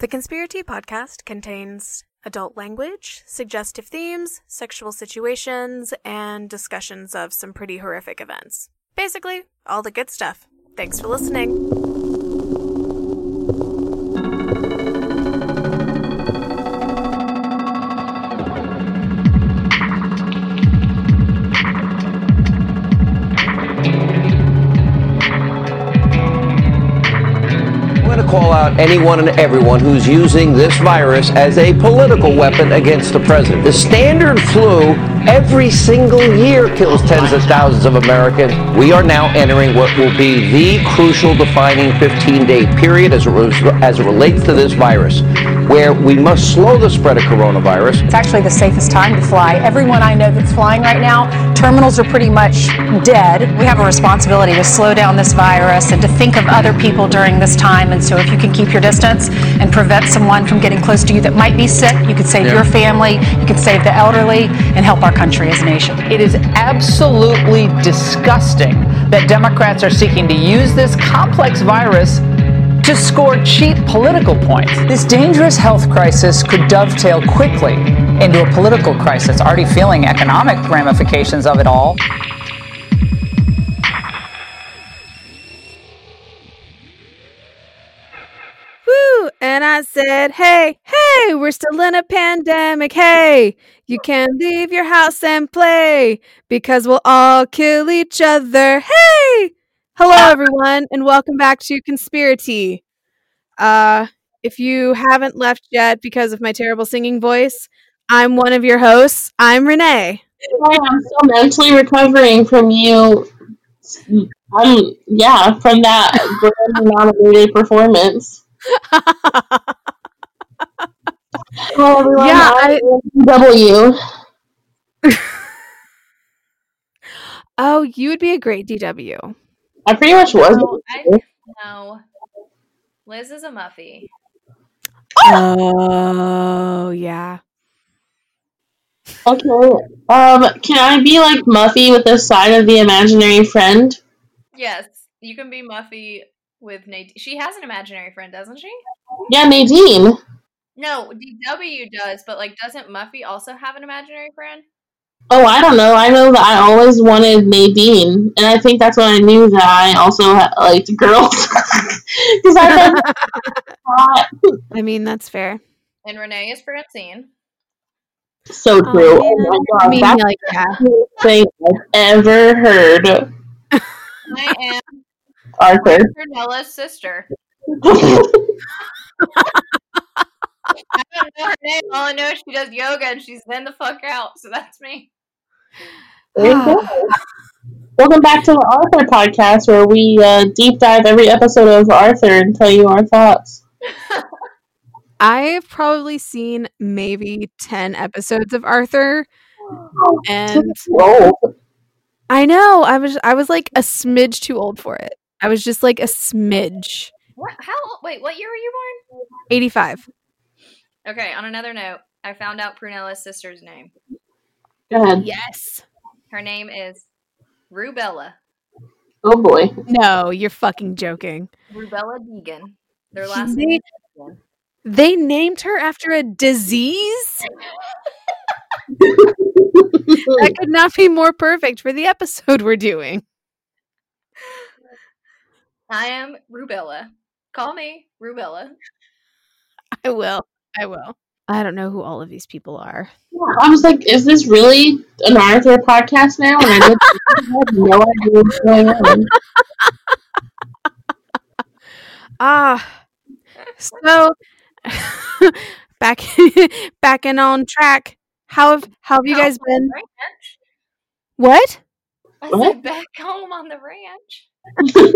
The ConspiraTea podcast contains adult language, suggestive themes, sexual situations, and discussions of some pretty horrific events. Basically, all the good stuff. Thanks for listening. Anyone and everyone who's using this virus as a political weapon against the president. The standard flu every single year kills tens of thousands of Americans. We are now entering what will be the crucial defining 15 day period as it, as it relates to this virus, where we must slow the spread of coronavirus. It's actually the safest time to fly. Everyone I know that's flying right now, terminals are pretty much dead. We have a responsibility to slow down this virus and to think of other people during this time. And so, if you can keep your distance and prevent someone from getting close to you that might be sick, you could save your family, you could save the elderly, and help our country as a nation. It is absolutely disgusting that Democrats are seeking to use this complex virus to score cheap political points. This dangerous health crisis could dovetail quickly into a political crisis, already feeling economic ramifications of it all. And I said, hey, hey, we're still in a pandemic. Hey, you can't leave your house and play because we'll all kill each other. Hey! Hello, everyone, and welcome back to ConspiraTea. Uh, if you haven't left yet because of my terrible singing voice, I'm one of your hosts. I'm Renee. I'm still mentally recovering from you. Um, yeah, from that Grammy nominated performance. Hello, everyone. Yeah, I'm oh, you would be a great DW. I pretty much was. No, I no. Liz is a Muffy. Oh, yeah. Okay. Um, can I be like Muffy with the side of the imaginary friend? Yes, you can be Muffy with Nadine. She has an imaginary friend, doesn't she? Yeah, Nadine. No, DW does, but like, doesn't Muffy also have an imaginary friend? Oh, I don't know. I know that I always wanted Nadine, and I think that's when I knew that I also ha- liked girls. Because I never thought I mean, that's fair. And Renee is Francine. so Oh, true. man. Oh, my I mean, that's like, yeah. the thing I've ever heard. I am Arthur. Prunella's sister. I don't know her name. All I know is she does yoga and she's zen the fuck out. So that's me. There you go. Welcome back to the Arthur podcast, where we uh, deep dive every episode of Arthur and tell you our thoughts. I've probably seen maybe 10 episodes of Arthur and I know I was I was like a smidge too old for it. I was just like a smidge. What? How? Wait, what year were you born? 85. Okay. On another note, I found out Prunella's sister's name. Go ahead. Yes. Her name is Rubella. Oh boy. No, you're fucking joking. Rubella Deegan. Their last They- name. They named her after a disease? That could not be more perfect for the episode we're doing. I am Rubella. Call me Rubella. I will. I will. I don't know who all of these people are. I was like, is this really an Arthur podcast now? And I looked, I had no idea what's going on. Ah, so back back and on track. How have how have you guys been? What? I What? said back home on the ranch. You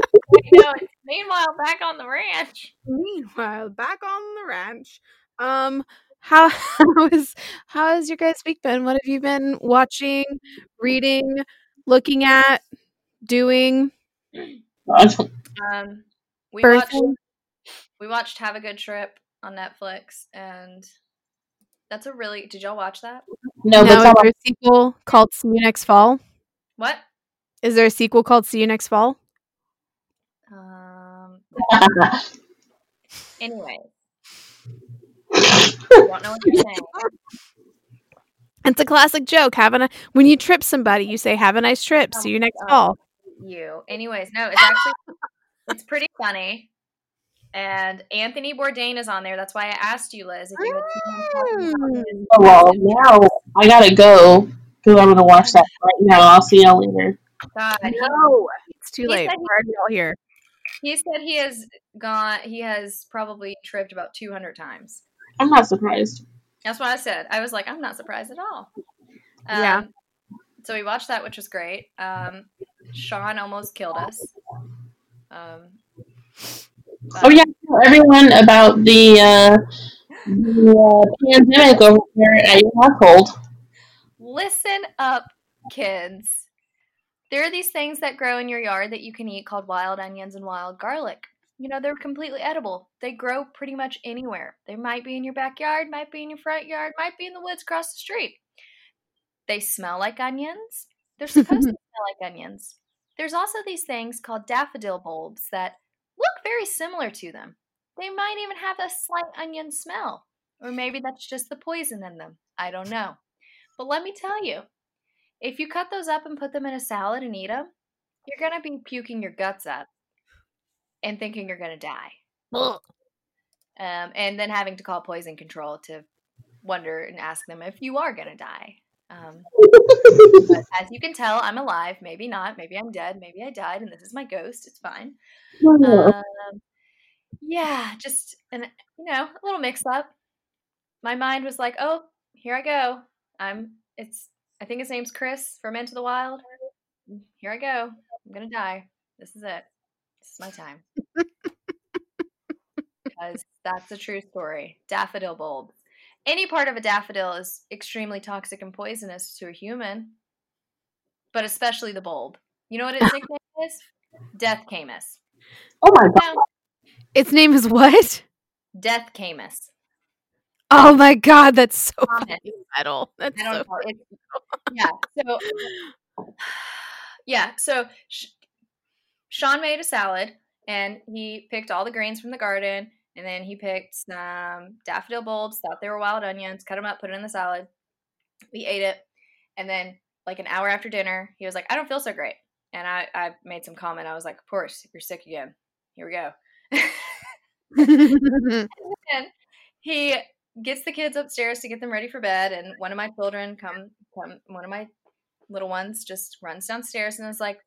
know, meanwhile back on the ranch. Meanwhile, back on the ranch. Um, how how is how has your guys' week been? What have you been watching, reading, looking at, doing? God. Um, we watched we watched Have a Good Trip on Netflix, and that's a really. Did y'all watch that? No, now, but is there a sequel called See You Next Fall? What? Is there a sequel called See You Next Fall? Anyway, You won't know what you're saying. It's a classic joke. Having a when you trip somebody, you say, "Have a nice trip." Oh see you next Oh. fall. You. Anyways, no, it's actually it's pretty funny. And Anthony Bourdain is on there. That's why I asked you, Liz, if you had seen him talking about his Oh, well, now I gotta go because I'm gonna watch that right now. I'll see y'all later. God, he- No, it's too late. We're already all here. He said he has gone. He has probably tripped about 200 times. I'm not surprised. That's what I said. I was like, I'm not surprised at all. Yeah. Um, So we watched that, which was great. Um, Sean almost killed us. Um, Oh yeah, tell everyone about the uh, the uh, pandemic over there at your household. Listen up, kids. There are these things that grow in your yard that you can eat called wild onions and wild garlic. You know, they're completely edible. They grow pretty much anywhere. They might be in your backyard, might be in your front yard, might be in the woods across the street. They smell like onions. They're supposed to smell like onions. There's also these things called daffodil bulbs that look very similar to them. They might even have a slight onion smell. Or maybe that's just the poison in them. I don't know. But let me tell you, if you cut those up and put them in a salad and eat them, you're going to be puking your guts up and thinking you're going to die. Ugh. Um, and then having to call poison control to wonder and ask them if you are going to die. Um, as you can tell, I'm alive. Maybe not. Maybe I'm dead. Maybe I died and this is my ghost. It's fine. Um, yeah, just an you know a little mix up. My mind was like, "Oh, here I go. I'm. It's. I think his name's Chris from Into the Wild. Here I go. I'm gonna die. This is it. This is my time." Because that's a true story. Daffodil bulb. Any part of a daffodil is extremely toxic and poisonous to a human, but especially the bulb. You know what its nickname is? Death Camas. Oh my god! Its name is what? Death Camas. Oh my god, that's so Promise. metal. That's so know. Yeah. So, yeah. So, Sh- Sean made a salad and he picked all the greens from the garden and then he picked some daffodil bulbs, thought they were wild onions, cut them up, put it in the salad. We ate it. And then, like an hour after dinner, he was like, I don't feel so great. And I, I made some comment. I was like, Of course, you're sick again. Here we go. and he gets the kids upstairs to get them ready for bed and one of my children come come one of my little ones just runs downstairs and is like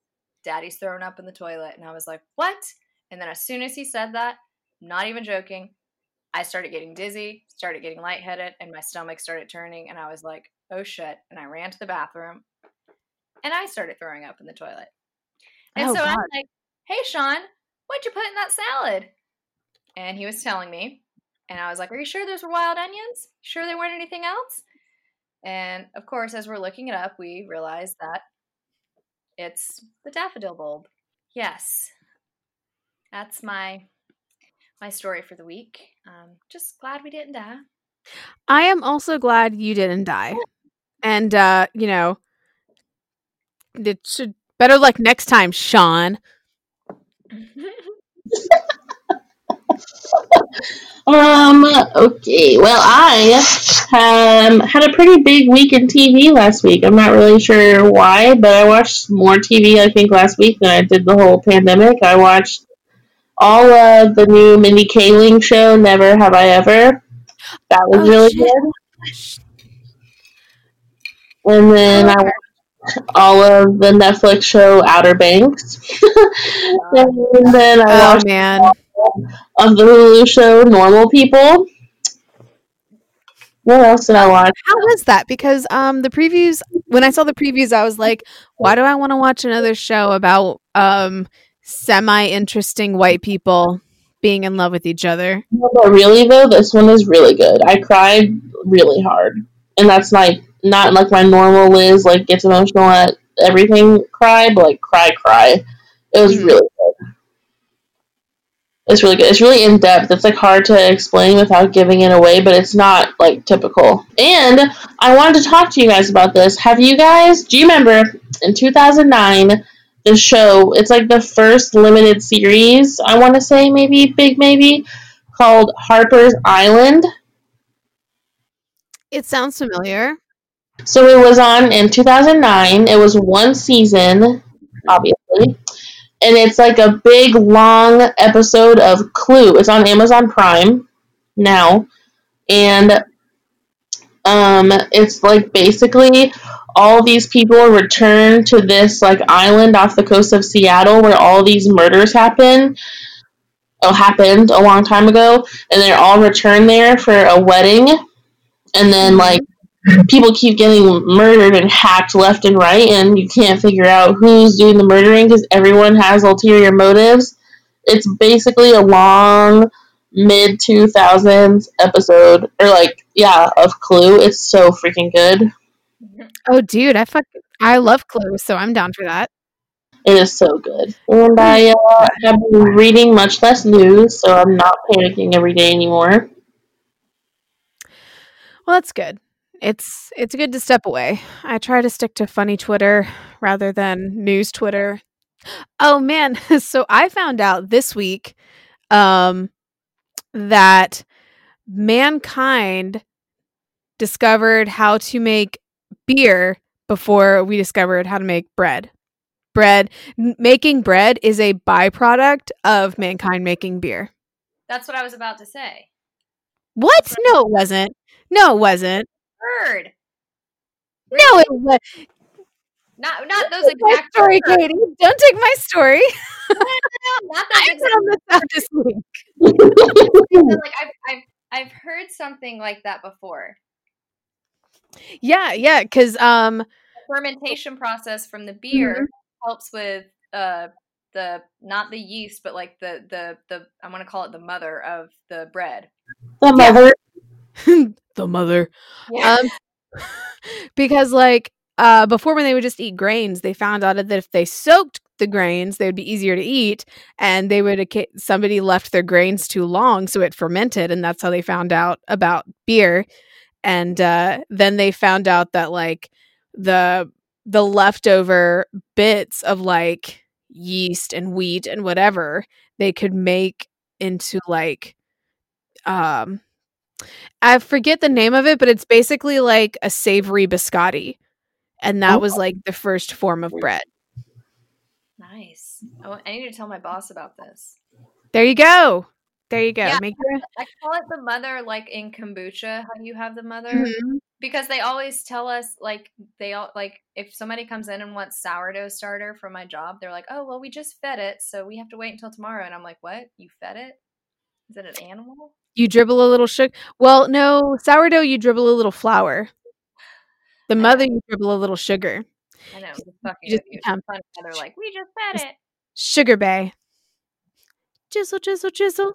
daddy's throwing up in the toilet. And i was like what? And then as soon as he said that not even joking i started getting dizzy started getting lightheaded and my stomach started turning and i was like oh shit and i ran to the bathroom and i started throwing up in the toilet. And Oh, so i'm like hey sean what'd you put in that salad? And he was telling me and I was like, Are you sure those were wild onions? Sure they weren't anything else? And of course, as we're looking it up, we realize that it's the daffodil bulb. Yes. That's my my story for the week. Um, just glad we didn't die. I am also glad you didn't die. And uh, you know, it should better luck next time, Sean. Um. Okay. Well, I um had a pretty big week in TV last week. I'm not really sure why, but I watched more TV. I think last week than I did the whole pandemic. I watched all of the new Mindy Kaling show. Never have I ever. That was Oh, really shit. good. And then I watched all of the Netflix show Outer Banks. and then I Oh watched man. Of the Hulu show Normal People. What else did I watch? How was that? Because um the previews when I saw the previews I was like, why do I want to watch another show about um semi interesting white people being in love with each other? But really though, this one is really good. I cried really hard, and that's like not like my normal Liz like gets emotional at everything cry, but like cry cry. It was Mhm. really. It's really good. It's really in depth. It's like hard to explain without giving it away, but it's not like typical. And I wanted to talk to you guys about this. Have you guys? Do you remember in two thousand nine? The show, it's like the first limited series, I want to say, maybe, big maybe, called Harper's Island. It sounds familiar. So it was on in 2009. It was one season, obviously. And it's like a big, long episode of Clue. It's on Amazon Prime now. And um, it's like basically all these people return to this like island off the coast of Seattle where all these murders happen. Oh, happened a long time ago, and they're all returned there for a wedding. And then like people keep getting murdered and hacked left and right, and you can't figure out who's doing the murdering because everyone has ulterior motives. It's basically a long mid 2000s episode, or like, yeah, of Clue. It's so freaking good. Oh, dude, I fuck, I love Clue, so I'm down for that. It is so good. And I uh, have been reading much less news, so I'm not panicking every day anymore. Well, that's good. It's it's good to step away. I try to stick to funny Twitter rather than news Twitter. Oh man, so I found out this week um that mankind discovered how to make beer before we discovered how to make bread. Bread making bread is a byproduct of mankind making beer. That's what I was about to say. What? No, it wasn't. No, it wasn't. Heard. No, it was. Not not those Don't take exact story, words. Katie. Don't take my story. No, not those I found this out this week. like I've, I've I've heard something like that before. Yeah, yeah, because um, The fermentation process from the beer Mm-hmm. helps with uh the not the yeast but like the the the I want to call it the mother of the bread. The mother. the mother. Um, because like uh, before when they would just eat grains, they found out that if they soaked the grains, they would be easier to eat, and they would somebody left their grains too long, so it fermented, and that's how they found out about beer. And uh, then they found out that like the the leftover bits of like yeast and wheat and whatever they could make into like um I forget the name of it, but it's basically like a savory biscotti. And that was like the first form of bread. nice. Oh, I need to tell my boss about this. There you go. There you go. Yeah. Make your I call it the mother like in kombucha, how you have the mother. Mhm. Because they always tell us like they all like if somebody comes in and wants sourdough starter for my job, they're like, "Oh, well, we just fed it, so we have to wait until tomorrow." And I'm like, "What? You fed it? Is it an animal?" You dribble a little sugar. Well, no, sourdough you dribble a little flour. The mother you dribble a little sugar. I know, just fucking just with become- Fun, They're like, "We just fed it." Sugar bay. Jizzle, jizzle, jizzle.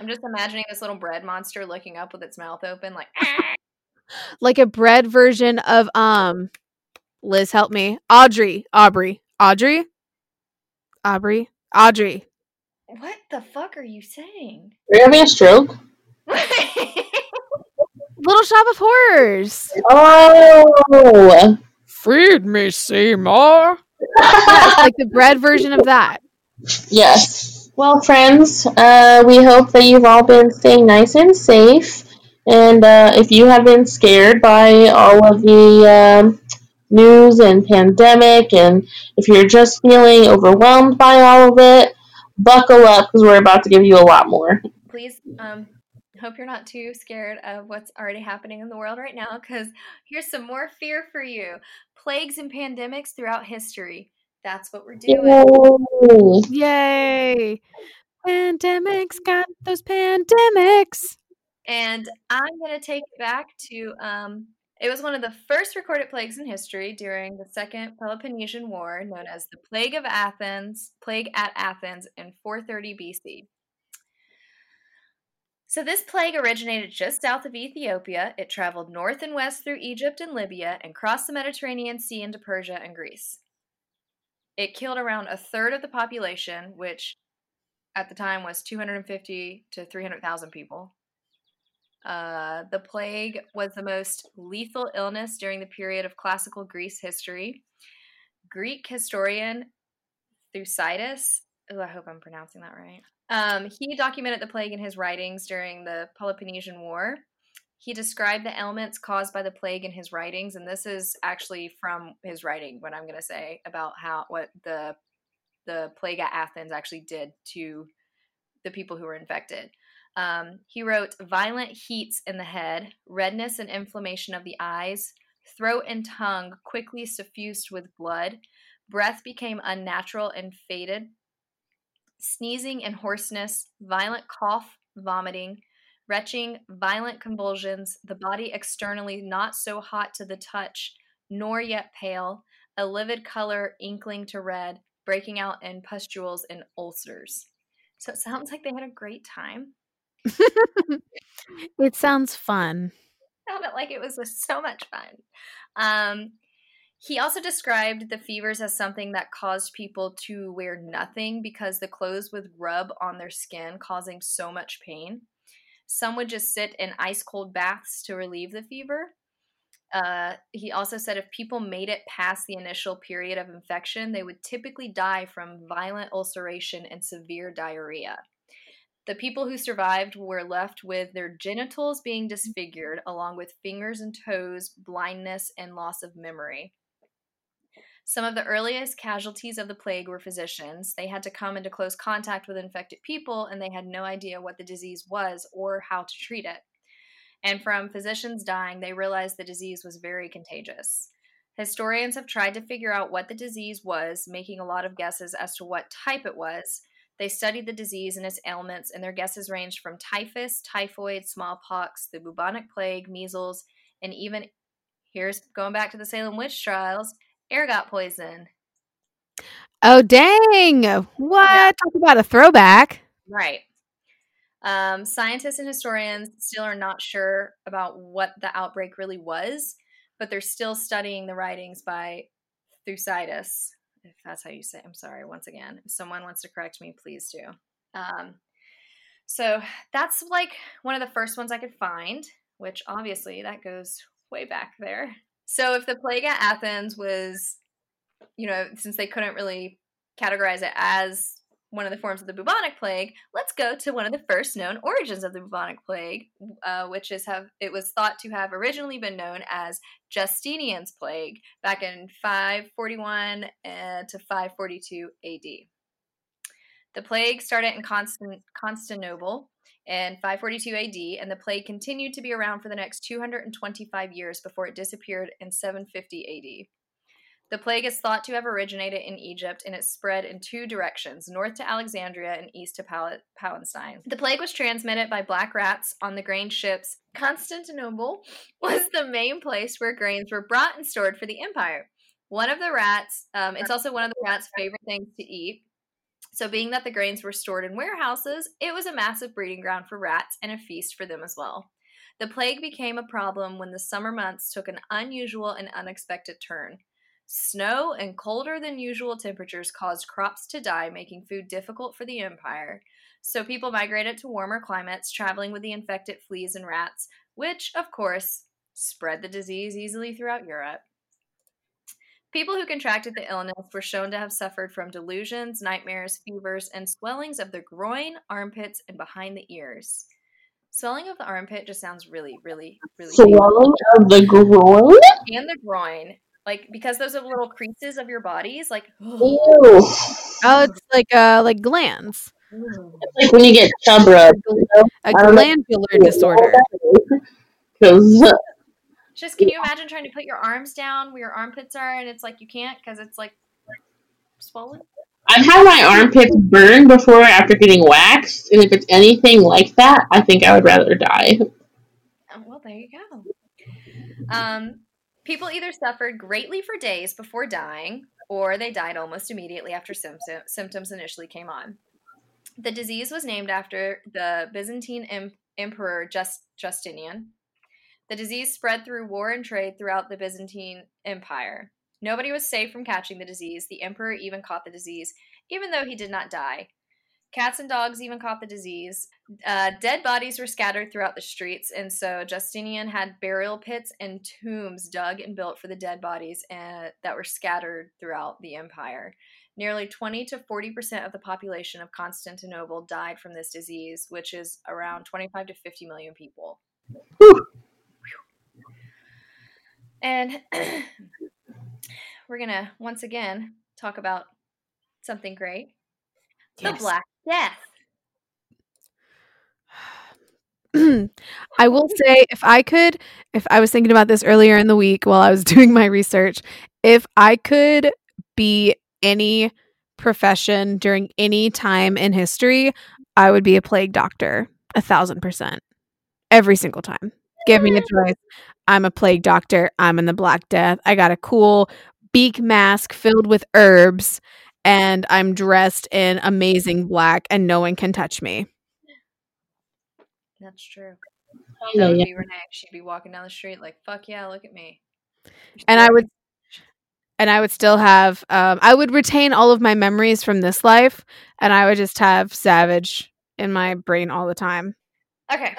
I'm just imagining this little bread monster looking up with its mouth open, like, Like a bread version of um Liz, help me. Audrey. Aubrey. Audrey? Aubrey. Audrey. "What the fuck are you saying?" Are You're having a stroke? Little Shop of Horrors. Oh. Feed me, Seymour. Yes, like the bread version of that. Yes. Well, friends, uh, we hope that you've all been staying nice and safe. And uh, if you have been scared by all of the um, news and pandemic, and if you're just feeling overwhelmed by all of it, buckle up because we're about to give you a lot more. Please, um, hope you're not too scared of what's already happening in the world right now, because here's some more fear for you: plagues and pandemics throughout history. That's what we're doing. Yay. Yay. Pandemics got those pandemics. And I'm going to take it back to um, it was one of the first recorded plagues in history during the Second Peloponnesian War, known as the Plague of Athens, Plague at Athens in 430 BC. So, this plague originated just south of Ethiopia. It traveled north and west through Egypt and Libya and crossed the Mediterranean Sea into Persia and Greece. It killed around a third of the population, which at the time was 250 to 300,000 people. Uh, the plague was the most lethal illness during the period of classical Greece history. Greek historian Thucydides, oh, I hope I'm pronouncing that right. Um, he documented the plague in his writings during the Peloponnesian War. He described the ailments caused by the plague in his writings, and this is actually from his writing. What I'm going to say about how what the the plague at Athens actually did to the people who were infected. Um, he wrote violent heats in the head, redness and inflammation of the eyes, throat and tongue quickly suffused with blood, breath became unnatural and faded, sneezing and hoarseness, violent cough, vomiting, retching, violent convulsions, the body externally not so hot to the touch, nor yet pale, a livid color inkling to red, breaking out in pustules and ulcers. So it sounds like they had a great time. it sounds fun. Sounded like it was so much fun. Um, he also described the fevers as something that caused people to wear nothing because the clothes would rub on their skin, causing so much pain. Some would just sit in ice cold baths to relieve the fever. Uh, he also said if people made it past the initial period of infection, they would typically die from violent ulceration and severe diarrhea. The people who survived were left with their genitals being disfigured, along with fingers and toes, blindness, and loss of memory. Some of the earliest casualties of the plague were physicians. They had to come into close contact with infected people, and they had no idea what the disease was or how to treat it. And from physicians dying, they realized the disease was very contagious. Historians have tried to figure out what the disease was, making a lot of guesses as to what type it was. They studied the disease and its ailments, and their guesses ranged from typhus, typhoid, smallpox, the bubonic plague, measles, and even here's going back to the Salem witch trials ergot poison. Oh dang! What? Yeah. Talk about a throwback. Right. Um, scientists and historians still are not sure about what the outbreak really was, but they're still studying the writings by Thucydides, if that's how you say. It. I'm sorry. Once again, if someone wants to correct me, please do. Um, so that's like one of the first ones I could find, which obviously that goes way back there. So if the plague at Athens was, you know, since they couldn't really categorize it as one of the forms of the bubonic plague, let's go to one of the first known origins of the bubonic plague, uh, which is have it was thought to have originally been known as Justinian's plague back in 541 uh, to 542 AD. The plague started in Constant, Constantinople in 542 AD, and the plague continued to be around for the next 225 years before it disappeared in 750 AD. The plague is thought to have originated in Egypt and it spread in two directions north to Alexandria and east to Pal- Palestine. The plague was transmitted by black rats on the grain ships. Constantinople was the main place where grains were brought and stored for the empire. One of the rats, um, it's also one of the rats' favorite things to eat. So, being that the grains were stored in warehouses, it was a massive breeding ground for rats and a feast for them as well. The plague became a problem when the summer months took an unusual and unexpected turn. Snow and colder than usual temperatures caused crops to die, making food difficult for the empire. So people migrated to warmer climates, traveling with the infected fleas and rats, which, of course, spread the disease easily throughout Europe. People who contracted the illness were shown to have suffered from delusions, nightmares, fevers, and swellings of the groin, armpits, and behind the ears. Swelling of the armpit just sounds really, really, really. Swelling of the groin? And the groin. Like, because those are little creases of your bodies, like. Ew. Oh, it's like uh, like glands. It's like when you get chub rub. A glandular disorder. Because just can you imagine trying to put your arms down where your armpits are, and it's like you can't because it's like swollen. I've had my armpits burn before after getting waxed, and if it's anything like that, I think I would rather die. Oh, well, there you go. Um, people either suffered greatly for days before dying, or they died almost immediately after symptoms initially came on. The disease was named after the Byzantine em- emperor Just- Justinian, the disease spread through war and trade throughout the Byzantine Empire. Nobody was safe from catching the disease. The emperor even caught the disease, even though he did not die. Cats and dogs even caught the disease. Uh, dead bodies were scattered throughout the streets, and so Justinian had burial pits and tombs dug and built for the dead bodies and, uh, that were scattered throughout the empire. Nearly 20 to 40% of the population of Constantinople died from this disease, which is around 25 to 50 million people. And we're going to once again talk about something great the Yes. Black Death. I will say if I could if I was thinking about this earlier in the week while I was doing my research, if I could be any profession during any time in history, I would be a plague doctor. A thousand percent. Every single time. Give me a choice. I'm a plague doctor. I'm in the Black Death. I got a cool beak mask filled with herbs, and I'm dressed in amazing black, and no one can touch me. That's true. Yeah, That would yeah. be Renee. She'd be walking down the street like, fuck yeah, look at me. and I would and I would still have um I would retain all of my memories from this life and I would just have savage in my brain all the time. Okay.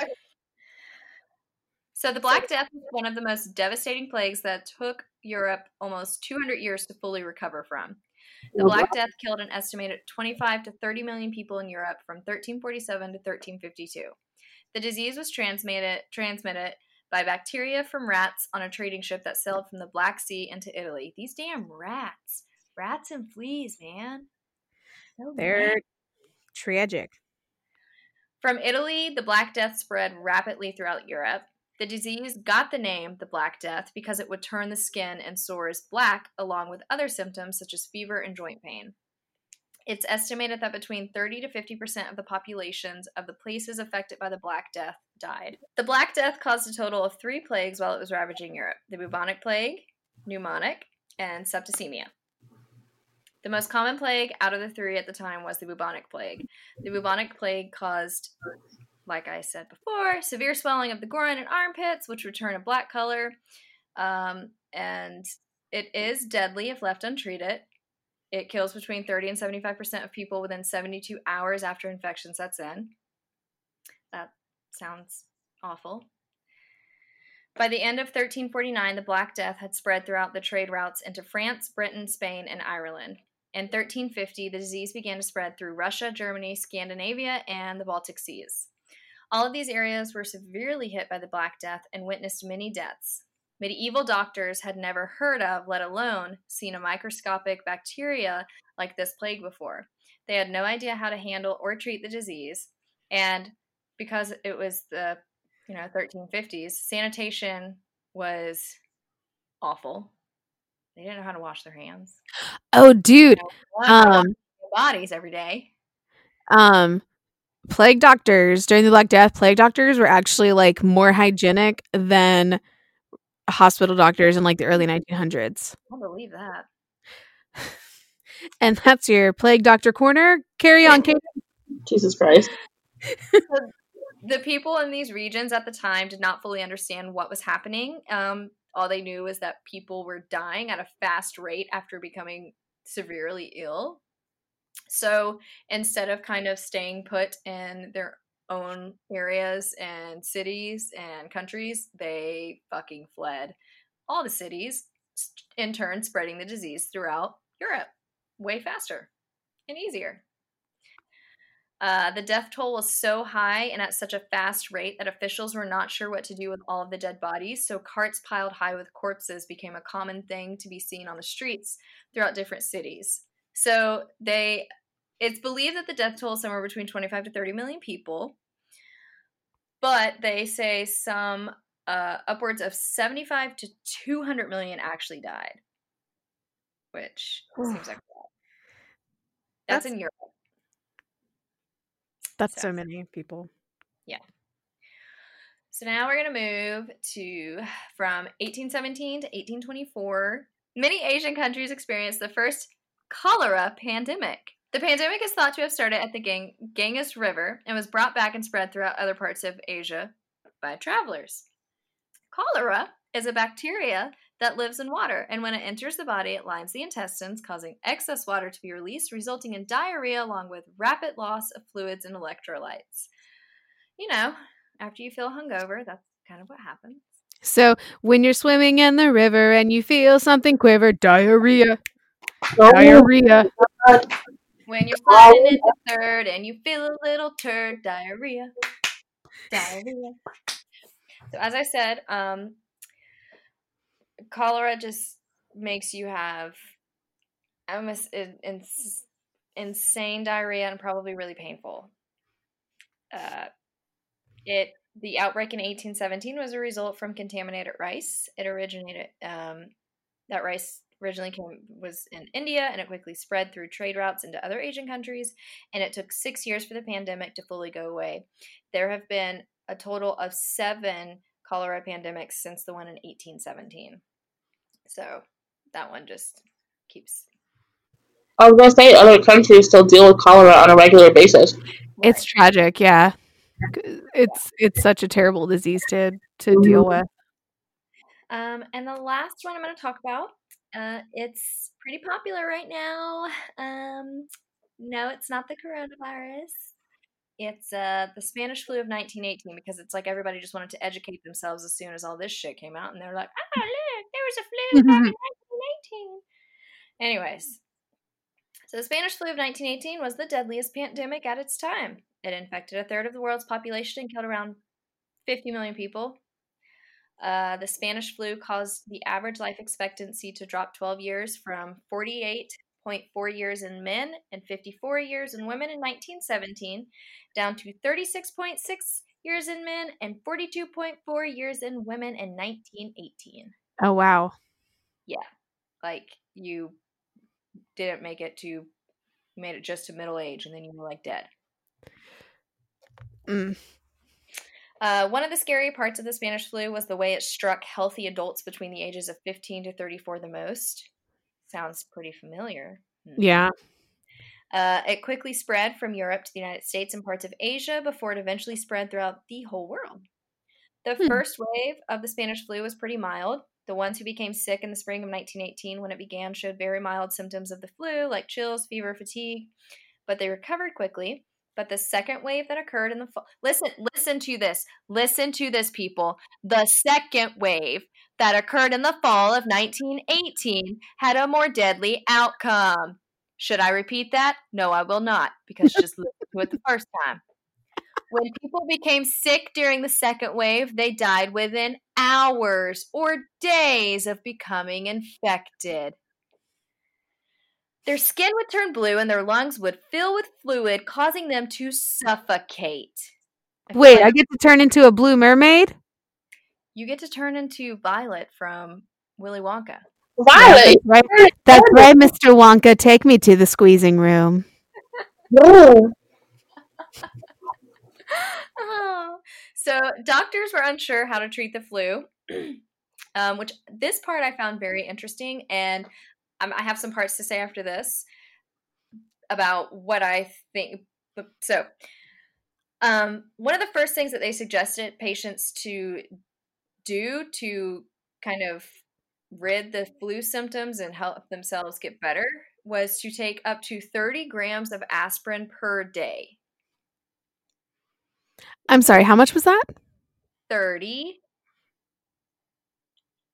So the Black Death was one of the most devastating plagues that took Europe almost 200 years to fully recover from. The Black Death killed an estimated 25 to 30 million people in Europe from 1347 to 1352. The disease was transmitted transmitted by bacteria from rats on a trading ship that sailed from the Black Sea into Italy. These damn rats, rats and fleas, man. So They're tragic. From Italy, the Black Death spread rapidly throughout Europe. The disease got the name the Black Death because it would turn the skin and sores black, along with other symptoms such as fever and joint pain. It's estimated that between 30 to 50% of the populations of the places affected by the Black Death died. The Black Death caused a total of three plagues while it was ravaging Europe the bubonic plague, pneumonic, and septicemia. The most common plague out of the three at the time was the bubonic plague. The bubonic plague caused, like I said before, severe swelling of the groin and armpits, which return a black color. Um, and it is deadly if left untreated. It kills between 30 and 75% of people within 72 hours after infection sets in. That sounds awful. By the end of 1349, the Black Death had spread throughout the trade routes into France, Britain, Spain, and Ireland. In 1350, the disease began to spread through Russia, Germany, Scandinavia, and the Baltic Seas. All of these areas were severely hit by the Black Death and witnessed many deaths. Medieval doctors had never heard of, let alone seen a microscopic bacteria like this plague before. They had no idea how to handle or treat the disease, and because it was the you know 1350s, sanitation was awful. They didn't know how to wash their hands. Oh dude, um bodies every day. um plague doctors during the Black Death, plague doctors were actually like more hygienic than hospital doctors in like the early 1900s. I believe that. And that's your plague doctor corner. Carry on, Kate. Jesus Christ. the people in these regions at the time did not fully understand what was happening. Um, all they knew was that people were dying at a fast rate after becoming severely ill. So instead of kind of staying put in their own areas and cities and countries, they fucking fled all the cities, in turn spreading the disease throughout Europe way faster and easier. Uh, the death toll was so high and at such a fast rate that officials were not sure what to do with all of the dead bodies, so carts piled high with corpses became a common thing to be seen on the streets throughout different cities. So they it's believed that the death toll is somewhere between 25 to 30 million people, but they say some uh, upwards of 75 to 200 million actually died, which seems like. That's, That's- in Europe. That's So. so many people. Yeah. So now we're going to move to from 1817 to 1824. Many Asian countries experienced the first cholera pandemic. The pandemic is thought to have started at the Gang- Ganges River and was brought back and spread throughout other parts of Asia by travelers. Cholera is a bacteria that lives in water, and when it enters the body, it lines the intestines, causing excess water to be released, resulting in diarrhea along with rapid loss of fluids and electrolytes. You know, after you feel hungover, that's kind of what happens. So when you're swimming in the river and you feel something quiver, diarrhea, diarrhea. When you're sliding into third and you feel a little turd, diarrhea, diarrhea. So as I said, um, cholera just makes you have almost in, in, insane diarrhea and probably really painful. Uh, it the outbreak in 1817 was a result from contaminated rice. It originated um, that rice originally came was in India and it quickly spread through trade routes into other Asian countries and it took 6 years for the pandemic to fully go away. There have been a total of 7 cholera pandemics since the one in 1817. So that one just keeps I was gonna say other countries still deal with cholera on a regular basis. It's tragic, yeah. It's it's such a terrible disease to to deal with. Um, and the last one I'm going to talk about, uh, it's pretty popular right now. Um, no, it's not the coronavirus. It's uh, the Spanish flu of 1918 because it's like everybody just wanted to educate themselves as soon as all this shit came out, and they're like, "Ah, look, there was a flu back in 1918." Anyways, so the Spanish flu of 1918 was the deadliest pandemic at its time. It infected a third of the world's population and killed around 50 million people. Uh, the Spanish flu caused the average life expectancy to drop 12 years from 48.4 years in men and 54 years in women in 1917 down to 36.6 years in men and 42.4 years in women in 1918. Oh wow. Yeah. Like you didn't make it to you made it just to middle age and then you were like dead. Mm. Uh, one of the scary parts of the Spanish flu was the way it struck healthy adults between the ages of 15 to 34 the most. Sounds pretty familiar. Hmm. Yeah. Uh, it quickly spread from Europe to the United States and parts of Asia before it eventually spread throughout the whole world. The Hmm. first wave of the Spanish flu was pretty mild. The ones who became sick in the spring of 1918 when it began showed very mild symptoms of the flu, like chills, fever, fatigue, but they recovered quickly. But the second wave that occurred in the fall, listen, listen to this, listen to this, people. The second wave that occurred in the fall of 1918 had a more deadly outcome. Should I repeat that? No, I will not, because just listen to it the first time. When people became sick during the second wave, they died within hours or days of becoming infected. Their skin would turn blue and their lungs would fill with fluid, causing them to suffocate. I Wait, like I get to turn into a blue mermaid? you get to turn into Violet from Willy Wonka. Violet. Right. That's right, Mr. Wonka. Take me to the squeezing room. No. Oh. So doctors were unsure how to treat the flu, um, which this part I found very interesting, and um, I have some parts to say after this about what I think. So, um, one of the first things that they suggested patients to do to kind of rid the flu symptoms and help themselves get better was to take up to 30 grams of aspirin per day. I'm sorry, how much was that? 30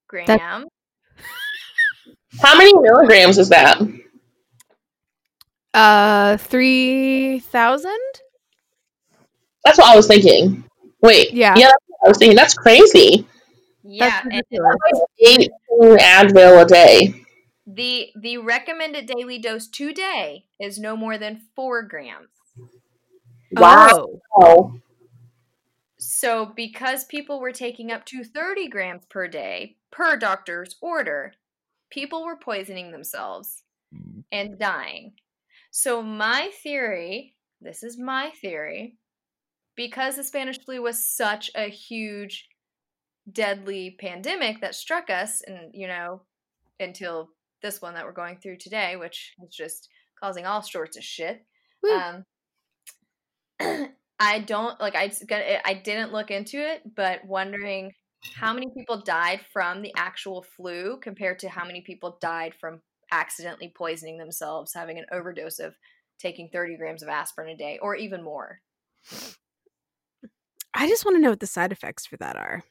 grams. How many milligrams is that? Uh, 3,000? That's what I was thinking. Wait. Yeah. Yeah, that's what I was thinking. That's crazy. Yeah, That's and ridiculous. Advil a day. the the recommended daily dose today is no more than 4 grams. Wow. Oh. So because people were taking up to 30 grams per day per doctor's order, people were poisoning themselves and dying. So my theory, this is my theory, because the Spanish flu was such a huge deadly pandemic that struck us and you know until this one that we're going through today which is just causing all sorts of shit Woo. um i don't like i got- i didn't look into it but wondering how many people died from the actual flu compared to how many people died from accidentally poisoning themselves having an overdose of taking 30 grams of aspirin a day or even more I just want to know what the side effects for that are.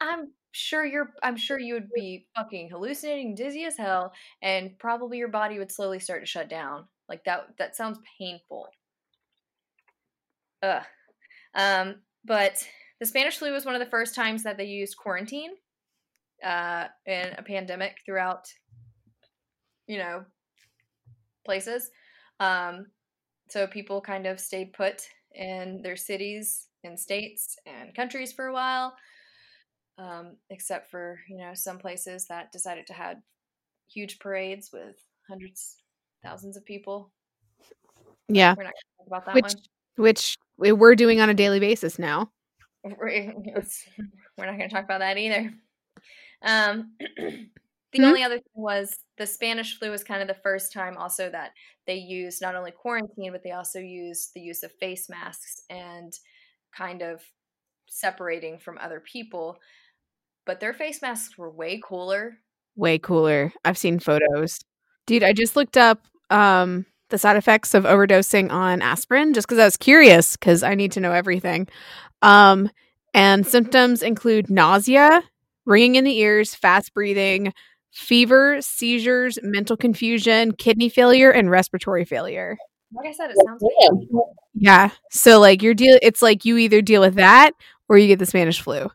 I'm sure you're I'm sure you would be fucking hallucinating, dizzy as hell, and probably your body would slowly start to shut down. Like that that sounds painful. Ugh. Um, but the Spanish flu was one of the first times that they used quarantine uh, in a pandemic throughout, you know, places. Um, so people kind of stayed put in their cities and states and countries for a while, um, except for you know some places that decided to have huge parades with hundreds, thousands of people. Yeah. We're not going to talk about that Which which we're doing on a daily basis now. we're not going to talk about that either. Um, the Hmm? only other thing was the Spanish flu was kind of the first time also that they used not only quarantine, but they also used the use of face masks and kind of separating from other people. But their face masks were way cooler. Way cooler. I've seen photos. Dude, I just looked up um the side effects of overdosing on aspirin just cuz I was curious cuz I need to know everything. Um and symptoms include nausea, ringing in the ears, fast breathing, fever, seizures, mental confusion, kidney failure and respiratory failure. Like I said, it sounds Damn. Yeah. So like you're deal it's like you either deal with that or you get the Spanish flu.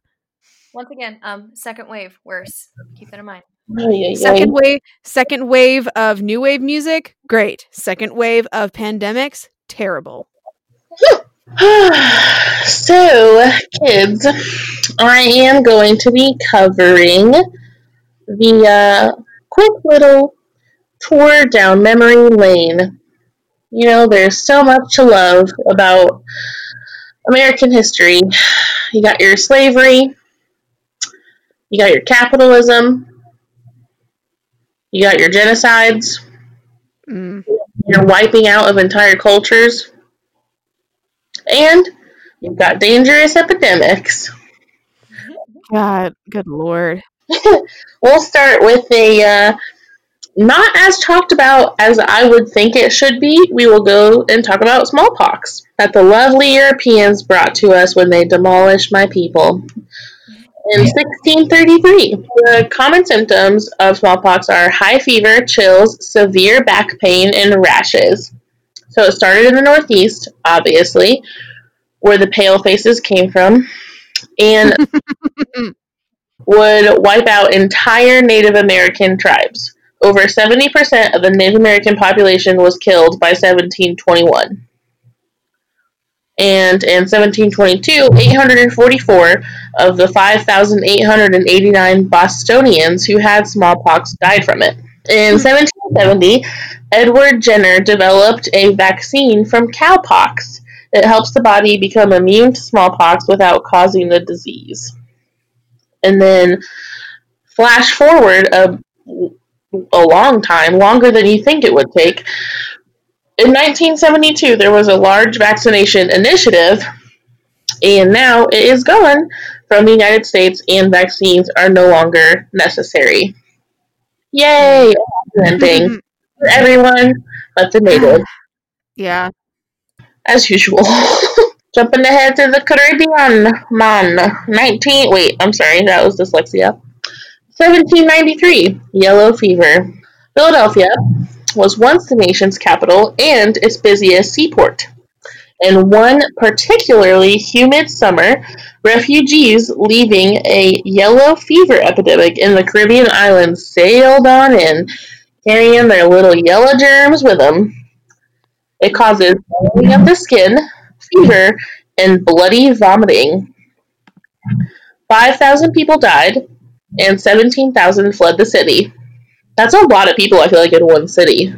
once again, um, second wave worse. Keep that in mind. Ay, ay, ay. Second wave second wave of new wave music, great. Second wave of pandemics, terrible. so, kids, I am going to be covering the uh, quick little tour down memory lane. You know, there's so much to love about American history. You got your slavery, you got your capitalism, you got your genocides, Mm. your wiping out of entire cultures, and you've got dangerous epidemics. God, good lord. We'll start with a uh, not as talked about as I would think it should be. We will go and talk about smallpox that the lovely Europeans brought to us when they demolished my people. In 1633, the common symptoms of smallpox are high fever, chills, severe back pain, and rashes. So it started in the Northeast, obviously, where the pale faces came from, and would wipe out entire Native American tribes. Over 70% of the Native American population was killed by 1721. And in 1722, 844 of the 5,889 Bostonians who had smallpox died from it. In hmm. 1770, Edward Jenner developed a vaccine from cowpox. It helps the body become immune to smallpox without causing the disease. And then flash forward a, a long time, longer than you think it would take. In 1972, there was a large vaccination initiative, and now it is gone from the United States, and vaccines are no longer necessary. Yay! Ending for everyone but the native, Yeah. as usual. Jumping ahead to the Caribbean, man. 19. Wait, I'm sorry, that was dyslexia. 1793, yellow fever. Philadelphia was once the nation's capital and its busiest seaport. In one particularly humid summer, refugees leaving a yellow fever epidemic in the Caribbean islands sailed on in, carrying their little yellow germs with them. It causes swelling of the skin, fever, and bloody vomiting. 5,000 people died, and 17,000 fled the city. That's a lot of people, I feel like, in one city.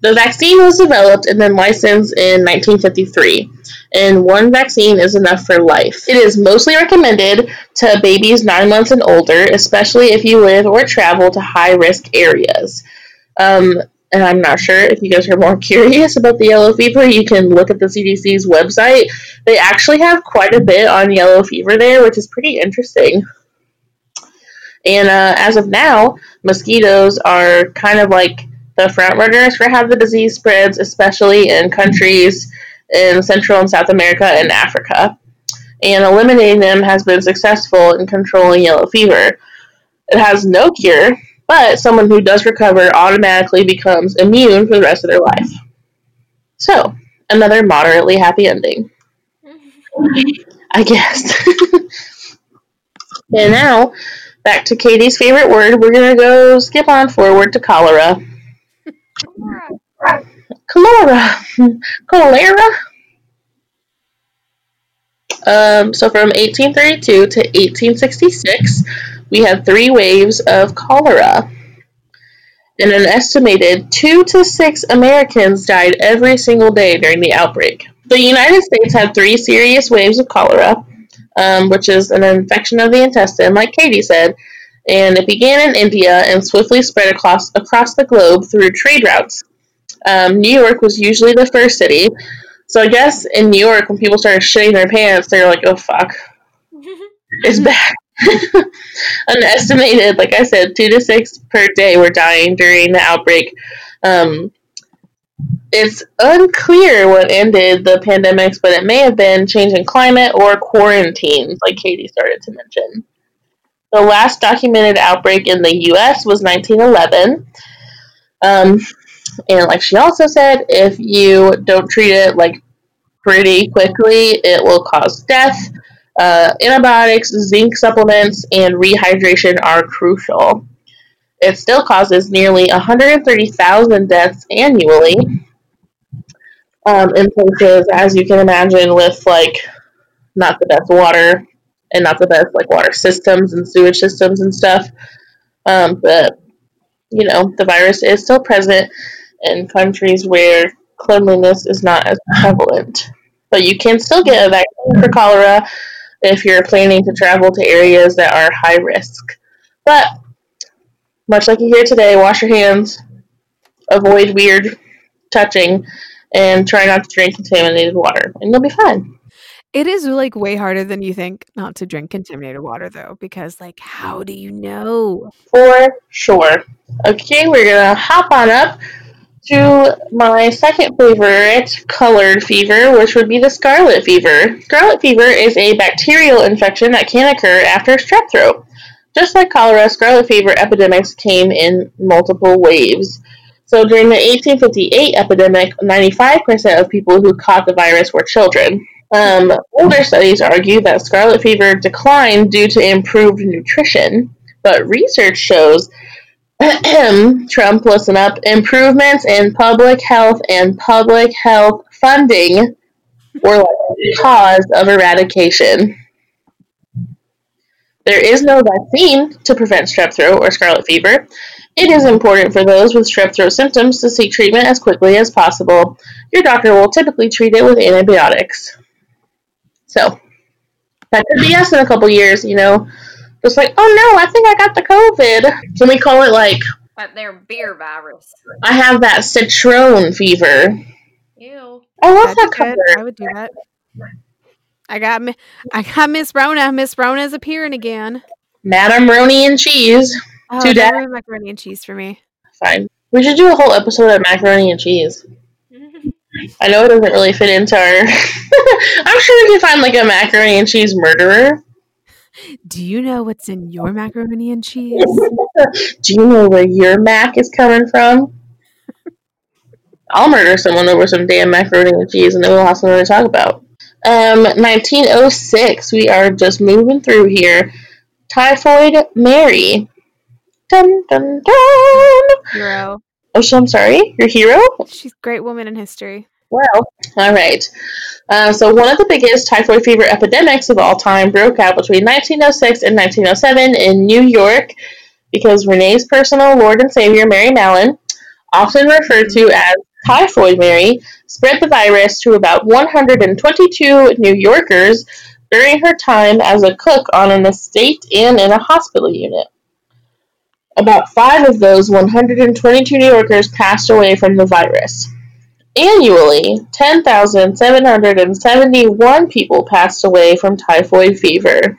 The vaccine was developed and then licensed in 1953, and one vaccine is enough for life. It is mostly recommended to babies 9 months and older, especially if you live or travel to high risk areas. Um, and I'm not sure if you guys are more curious about the yellow fever, you can look at the CDC's website. They actually have quite a bit on yellow fever there, which is pretty interesting. And uh, as of now, mosquitoes are kind of like the front runners for how the disease spreads, especially in countries in Central and South America and Africa. And eliminating them has been successful in controlling yellow fever. It has no cure, but someone who does recover automatically becomes immune for the rest of their life. So, another moderately happy ending. I guess. and now, back to Katie's favorite word, we're gonna go skip on forward to cholera. Cholera. Cholera. Um, so from 1832 to 1866, we had three waves of cholera. And an estimated two to six Americans died every single day during the outbreak. The United States had three serious waves of cholera, um, which is an infection of the intestine, like Katie said, and it began in India and swiftly spread across across the globe through trade routes. Um, New York was usually the first city, so I guess in New York, when people started shitting their pants, they were like, "Oh fuck, it's bad. An estimated, like I said, two to six per day were dying during the outbreak. Um, it's unclear what ended the pandemics, but it may have been changing climate or quarantines, like Katie started to mention. The last documented outbreak in the U.S. was 1911. Um, and like she also said, if you don't treat it like pretty quickly, it will cause death. Uh, antibiotics, zinc supplements, and rehydration are crucial. It still causes nearly 130,000 deaths annually um, in places, as you can imagine, with like not the best water and not the best like water systems and sewage systems and stuff. Um, but you know, the virus is still present in countries where cleanliness is not as prevalent. But you can still get a vaccine for cholera if you're planning to travel to areas that are high risk. But much like you hear today, wash your hands, avoid weird touching, and try not to drink contaminated water, and you'll be fine. It is like way harder than you think not to drink contaminated water though, because like how do you know? For sure. Okay, we're gonna hop on up to my second favorite colored fever, which would be the scarlet fever. Scarlet fever is a bacterial infection that can occur after strep throat. Just like cholera, scarlet fever epidemics came in multiple waves. So during the 1858 epidemic, 95% of people who caught the virus were children. Um, older studies argue that scarlet fever declined due to improved nutrition, but research shows Trump, listen up. Improvements in public health and public health funding were the cause of eradication. There is no vaccine to prevent strep throat or scarlet fever. It is important for those with strep throat symptoms to seek treatment as quickly as possible. Your doctor will typically treat it with antibiotics. So, that could be us in a couple years, you know. Just like, oh no, I think I got the COVID. Can we call it like But they're beer virus. I have that citron fever? Ew. I love That'd that be good. cover. I would do that. I got I got Miss Rona. Miss Rona's appearing again. Madam Roni and cheese. Oh, bad. ruin macaroni and cheese for me. Fine. We should do a whole episode of macaroni and cheese. I know it doesn't really fit into our. I'm sure we can find like a macaroni and cheese murderer. Do you know what's in your macaroni and cheese? Do you know where your mac is coming from? I'll murder someone over some damn macaroni and cheese, and then we'll have something to talk about. Um, 1906. We are just moving through here. Typhoid Mary. Dun dun dun. Hero. Oh, so I'm sorry. Your hero? She's a great woman in history. Well, all right. Uh, so, one of the biggest typhoid fever epidemics of all time broke out between 1906 and 1907 in New York because Renee's personal Lord and Savior, Mary Mallon, often referred to as Typhoid Mary, spread the virus to about 122 New Yorkers during her time as a cook on an estate and in a hospital unit. About five of those 122 New Yorkers passed away from the virus. Annually, 10,771 people passed away from typhoid fever.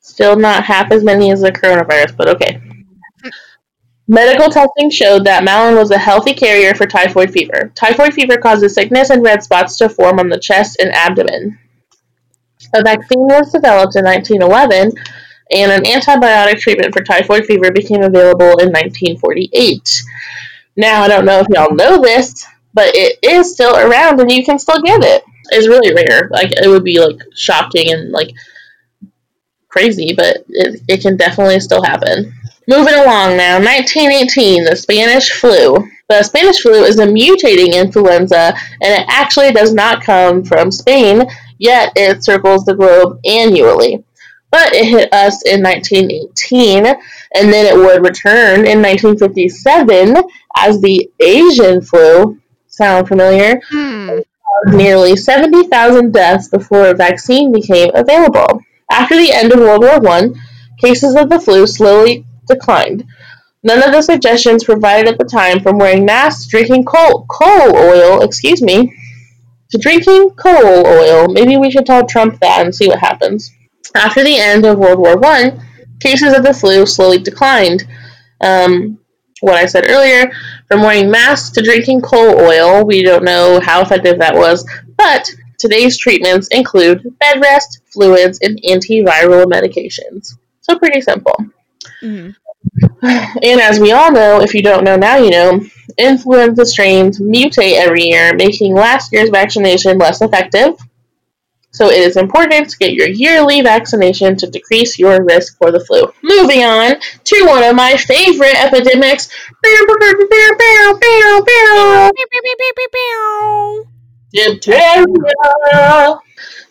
Still not half as many as the coronavirus, but okay. Medical testing showed that Mallon was a healthy carrier for typhoid fever. Typhoid fever causes sickness and red spots to form on the chest and abdomen. A vaccine was developed in 1911, and an antibiotic treatment for typhoid fever became available in 1948. Now, I don't know if y'all know this, but it is still around and you can still get it. It's really rare. Like, it would be like shocking and like crazy, but it, it can definitely still happen. Moving along now, 1918, the Spanish flu. The Spanish flu is a mutating influenza, and it actually does not come from Spain, yet it circles the globe annually. But it hit us in 1918, and then it would return in 1957 as the Asian flu. Sound familiar? Hmm. Nearly 70,000 deaths before a vaccine became available. After the end of World War I, cases of the flu slowly declined. None of the suggestions provided at the time from wearing masks, drinking coal, coal oil, excuse me, to drinking coal oil. Maybe we should tell Trump that and see what happens. After the end of World War I, cases of the flu slowly declined. Um, what I said earlier, from wearing masks to drinking coal oil, we don't know how effective that was, but today's treatments include bed rest, fluids, and antiviral medications. So pretty simple. Mhm. And as we all know, if you don't know now, you know, influenza strains mutate every year, making last year's vaccination less effective. So it is important to get your yearly vaccination to decrease your risk for the flu. Moving on to one of my favorite epidemics. Diphtheria.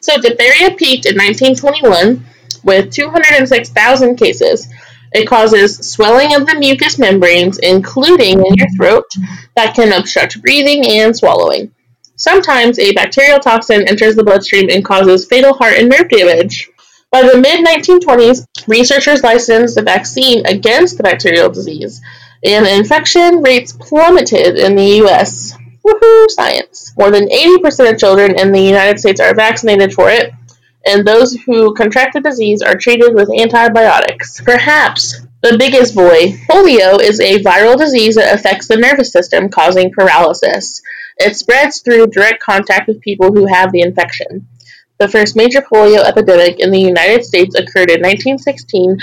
So diphtheria peaked in 1921 with 206,000 cases. It causes swelling of the mucous membranes, including in your throat, that can obstruct breathing and swallowing. Sometimes a bacterial toxin enters the bloodstream and causes fatal heart and nerve damage. By the mid 1920s, researchers licensed a vaccine against the bacterial disease, and infection rates plummeted in the US. Woohoo, science! More than 80% of children in the United States are vaccinated for it, and those who contract the disease are treated with antibiotics. Perhaps the biggest boy, polio, is a viral disease that affects the nervous system, causing paralysis. It spreads through direct contact with people who have the infection. The first major polio epidemic in the United States occurred in 1916,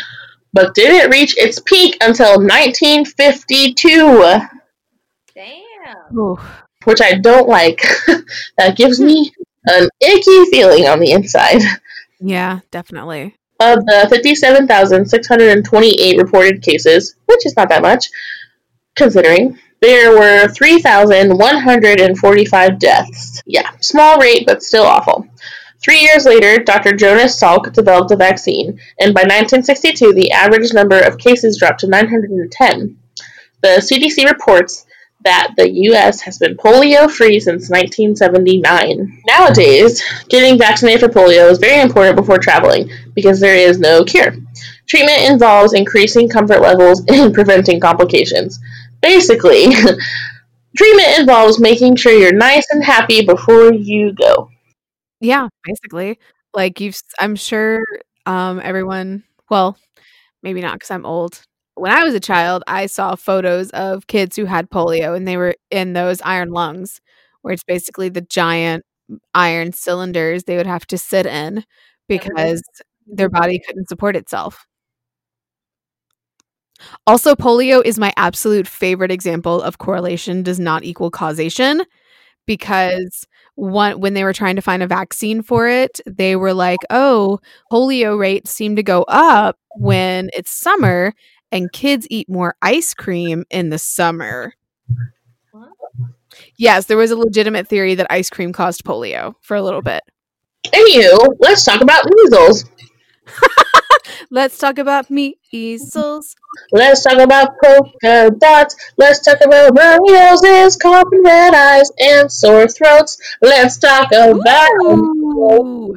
but didn't reach its peak until 1952, Damn. Ooh. which I don't like. that gives me an icky feeling on the inside. Yeah, definitely. Of the 57,628 reported cases, which is not that much, considering, there were 3,145 deaths. Yeah, small rate, but still awful. Three years later, Dr. Jonas Salk developed a vaccine, and by 1962, the average number of cases dropped to 910. The CDC reports that the U.S. has been polio free since 1979. Nowadays, getting vaccinated for polio is very important before traveling because there is no cure. Treatment involves increasing comfort levels and preventing complications. Basically, treatment involves making sure you're nice and happy before you go. Yeah, basically. Like you've, I'm sure um, everyone, well, maybe not because I'm old. When I was a child, I saw photos of kids who had polio and they were in those iron lungs, where it's basically the giant iron cylinders they would have to sit in uh-huh. because their body couldn't support itself. Also, polio is my absolute favorite example of correlation does not equal causation because one when they were trying to find a vaccine for it, they were like, "Oh, polio rates seem to go up when it's summer and kids eat more ice cream in the summer." What? Yes, there was a legitimate theory that ice cream caused polio for a little bit. Anywho, let's talk about measles. Let's talk about measles. Let's talk about polka dots. Let's talk about runny noses, coughing red eyes, and sore throats. Let's talk about. Ooh.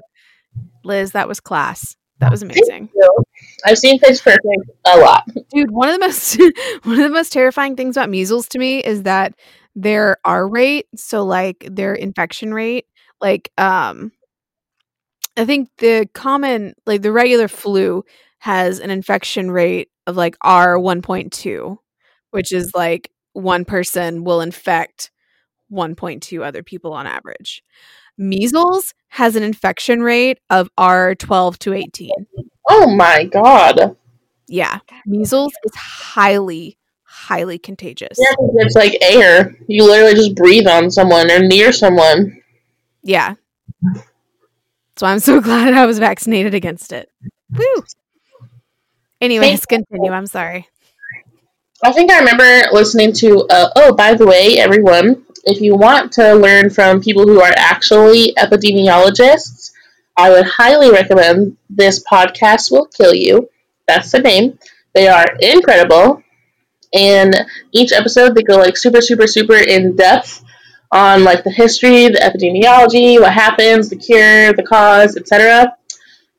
Liz, that was class. That was amazing. I've seen Pitch Perfect a lot. Dude, one of the most one of the most terrifying things about measles to me is that their R rate, so like their infection rate, like um I think the common like the regular flu has an infection rate of like R 1.2, which is like one person will infect 1.2 other people on average. Measles has an infection rate of R 12 to 18. Oh my god. Yeah, measles is highly, highly contagious. Yeah, it's like air. You literally just breathe on someone or near someone. Yeah. So I'm so glad I was vaccinated against it. Woo. Anyways, continue. I'm sorry. I think I remember listening to. Uh, oh, by the way, everyone, if you want to learn from people who are actually epidemiologists, I would highly recommend this podcast will kill you. That's the name. They are incredible, and each episode they go like super, super, super in depth on like the history, the epidemiology, what happens, the cure, the cause, etc.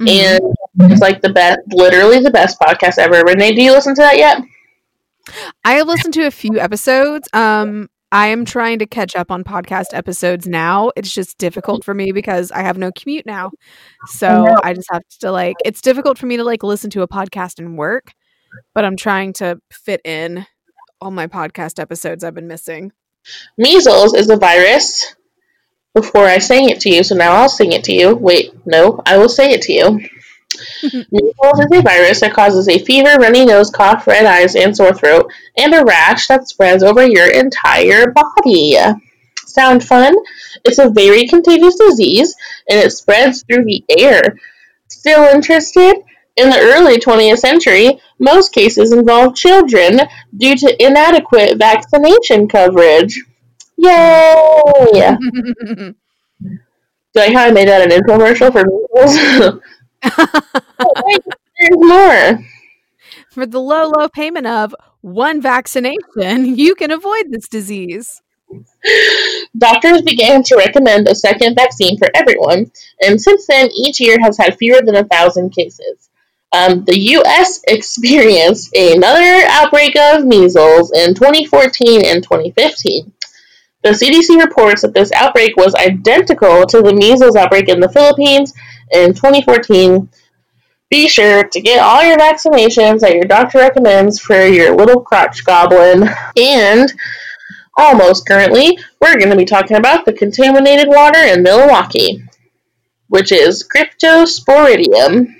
Mm-hmm. And it's like the best, literally the best podcast ever. Renee, do you listen to that yet? I have listened to a few episodes. Um, I am trying to catch up on podcast episodes now. It's just difficult for me because I have no commute now. So I, I just have to like it's difficult for me to like listen to a podcast and work, but I'm trying to fit in all my podcast episodes I've been missing. Measles is a virus. Before I sang it to you, so now I'll sing it to you. Wait, no, I will say it to you. Measles is a virus that causes a fever, runny nose, cough, red eyes, and sore throat, and a rash that spreads over your entire body. Sound fun? It's a very contagious disease, and it spreads through the air. Still interested? In the early 20th century, most cases involved children due to inadequate vaccination coverage. Yay! like how I made that an infomercial for measles? oh, there's more. For the low, low payment of one vaccination, you can avoid this disease. Doctors began to recommend a second vaccine for everyone, and since then, each year has had fewer than a thousand cases. Um, the U.S. experienced another outbreak of measles in 2014 and 2015. The CDC reports that this outbreak was identical to the measles outbreak in the Philippines in 2014. Be sure to get all your vaccinations that your doctor recommends for your little crotch goblin. And almost currently, we're going to be talking about the contaminated water in Milwaukee, which is Cryptosporidium.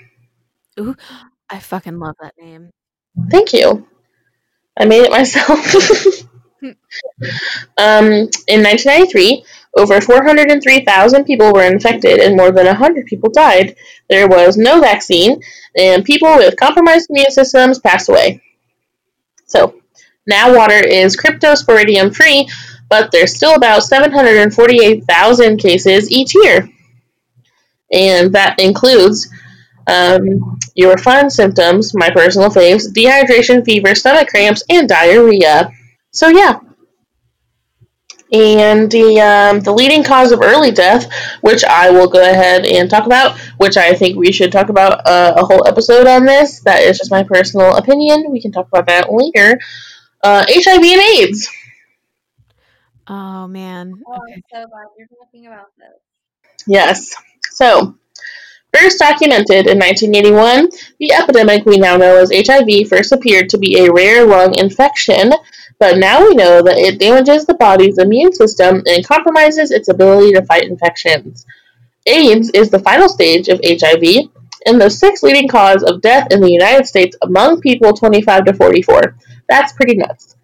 Ooh, I fucking love that name. Thank you. I made it myself. um, in 1993, over 403,000 people were infected and more than 100 people died. There was no vaccine, and people with compromised immune systems passed away. So, now water is cryptosporidium free, but there's still about 748,000 cases each year. And that includes um, your fun symptoms, my personal faves dehydration, fever, stomach cramps, and diarrhea. So, yeah, and the um, the leading cause of early death, which I will go ahead and talk about, which I think we should talk about uh, a whole episode on this. That is just my personal opinion. We can talk about that later. Uh, HIV and AIDS. Oh man! Oh, okay. I'm so glad you're talking about this. Yes. So, first documented in 1981, the epidemic we now know as HIV first appeared to be a rare lung infection but now we know that it damages the body's immune system and compromises its ability to fight infections. AIDS is the final stage of HIV and the sixth leading cause of death in the United States among people 25 to 44. That's pretty nuts.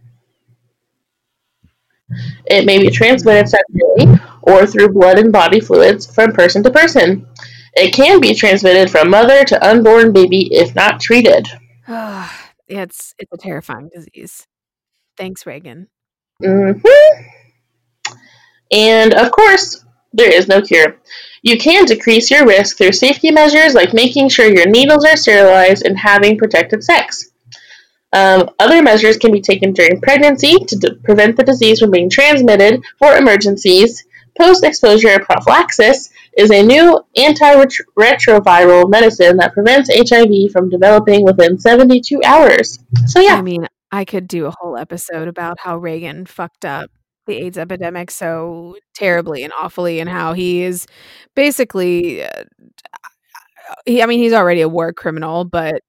It may be transmitted sexually or through blood and body fluids from person to person. It can be transmitted from mother to unborn baby if not treated. it's it's a terrifying disease. Thanks, Reagan. Mm-hmm. And of course, there is no cure. You can decrease your risk through safety measures like making sure your needles are sterilized and having protected sex. Um, other measures can be taken during pregnancy to d- prevent the disease from being transmitted for emergencies. Post exposure prophylaxis is a new antiretroviral medicine that prevents HIV from developing within 72 hours. So, yeah. I mean, I could do a whole episode about how Reagan fucked up the AIDS epidemic so terribly and awfully, and how he is basically, uh, he, I mean, he's already a war criminal, but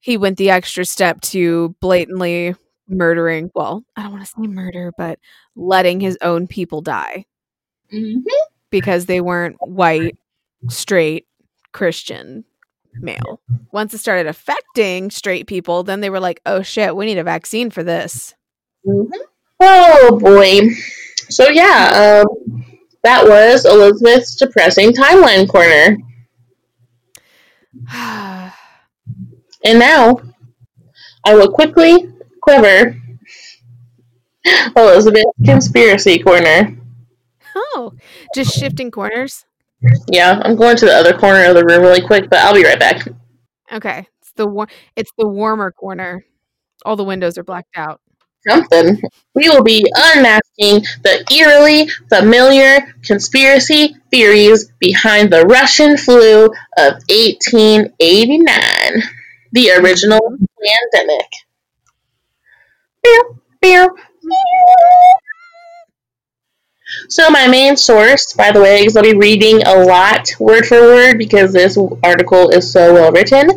he went the extra step to blatantly murdering, well, I don't want to say murder, but letting his own people die mm-hmm. because they weren't white, straight, Christian male. Once it started affecting straight people, then they were like, oh shit, we need a vaccine for this. Mm-hmm. Oh boy. So, yeah, um, that was Elizabeth's depressing timeline corner. And now, I will quickly quiver Elizabeth's conspiracy corner. Oh, just shifting corners. Yeah, I'm going to the other corner of the room really quick, but I'll be right back. Okay, it's the war- it's the warmer corner. All the windows are blacked out. Something. We will be unmasking the eerily familiar conspiracy theories behind the Russian flu of 1889, the original mm-hmm. pandemic. Beow, beow, So my main source, by the way, because I'll be reading a lot word for word because this article is so well written.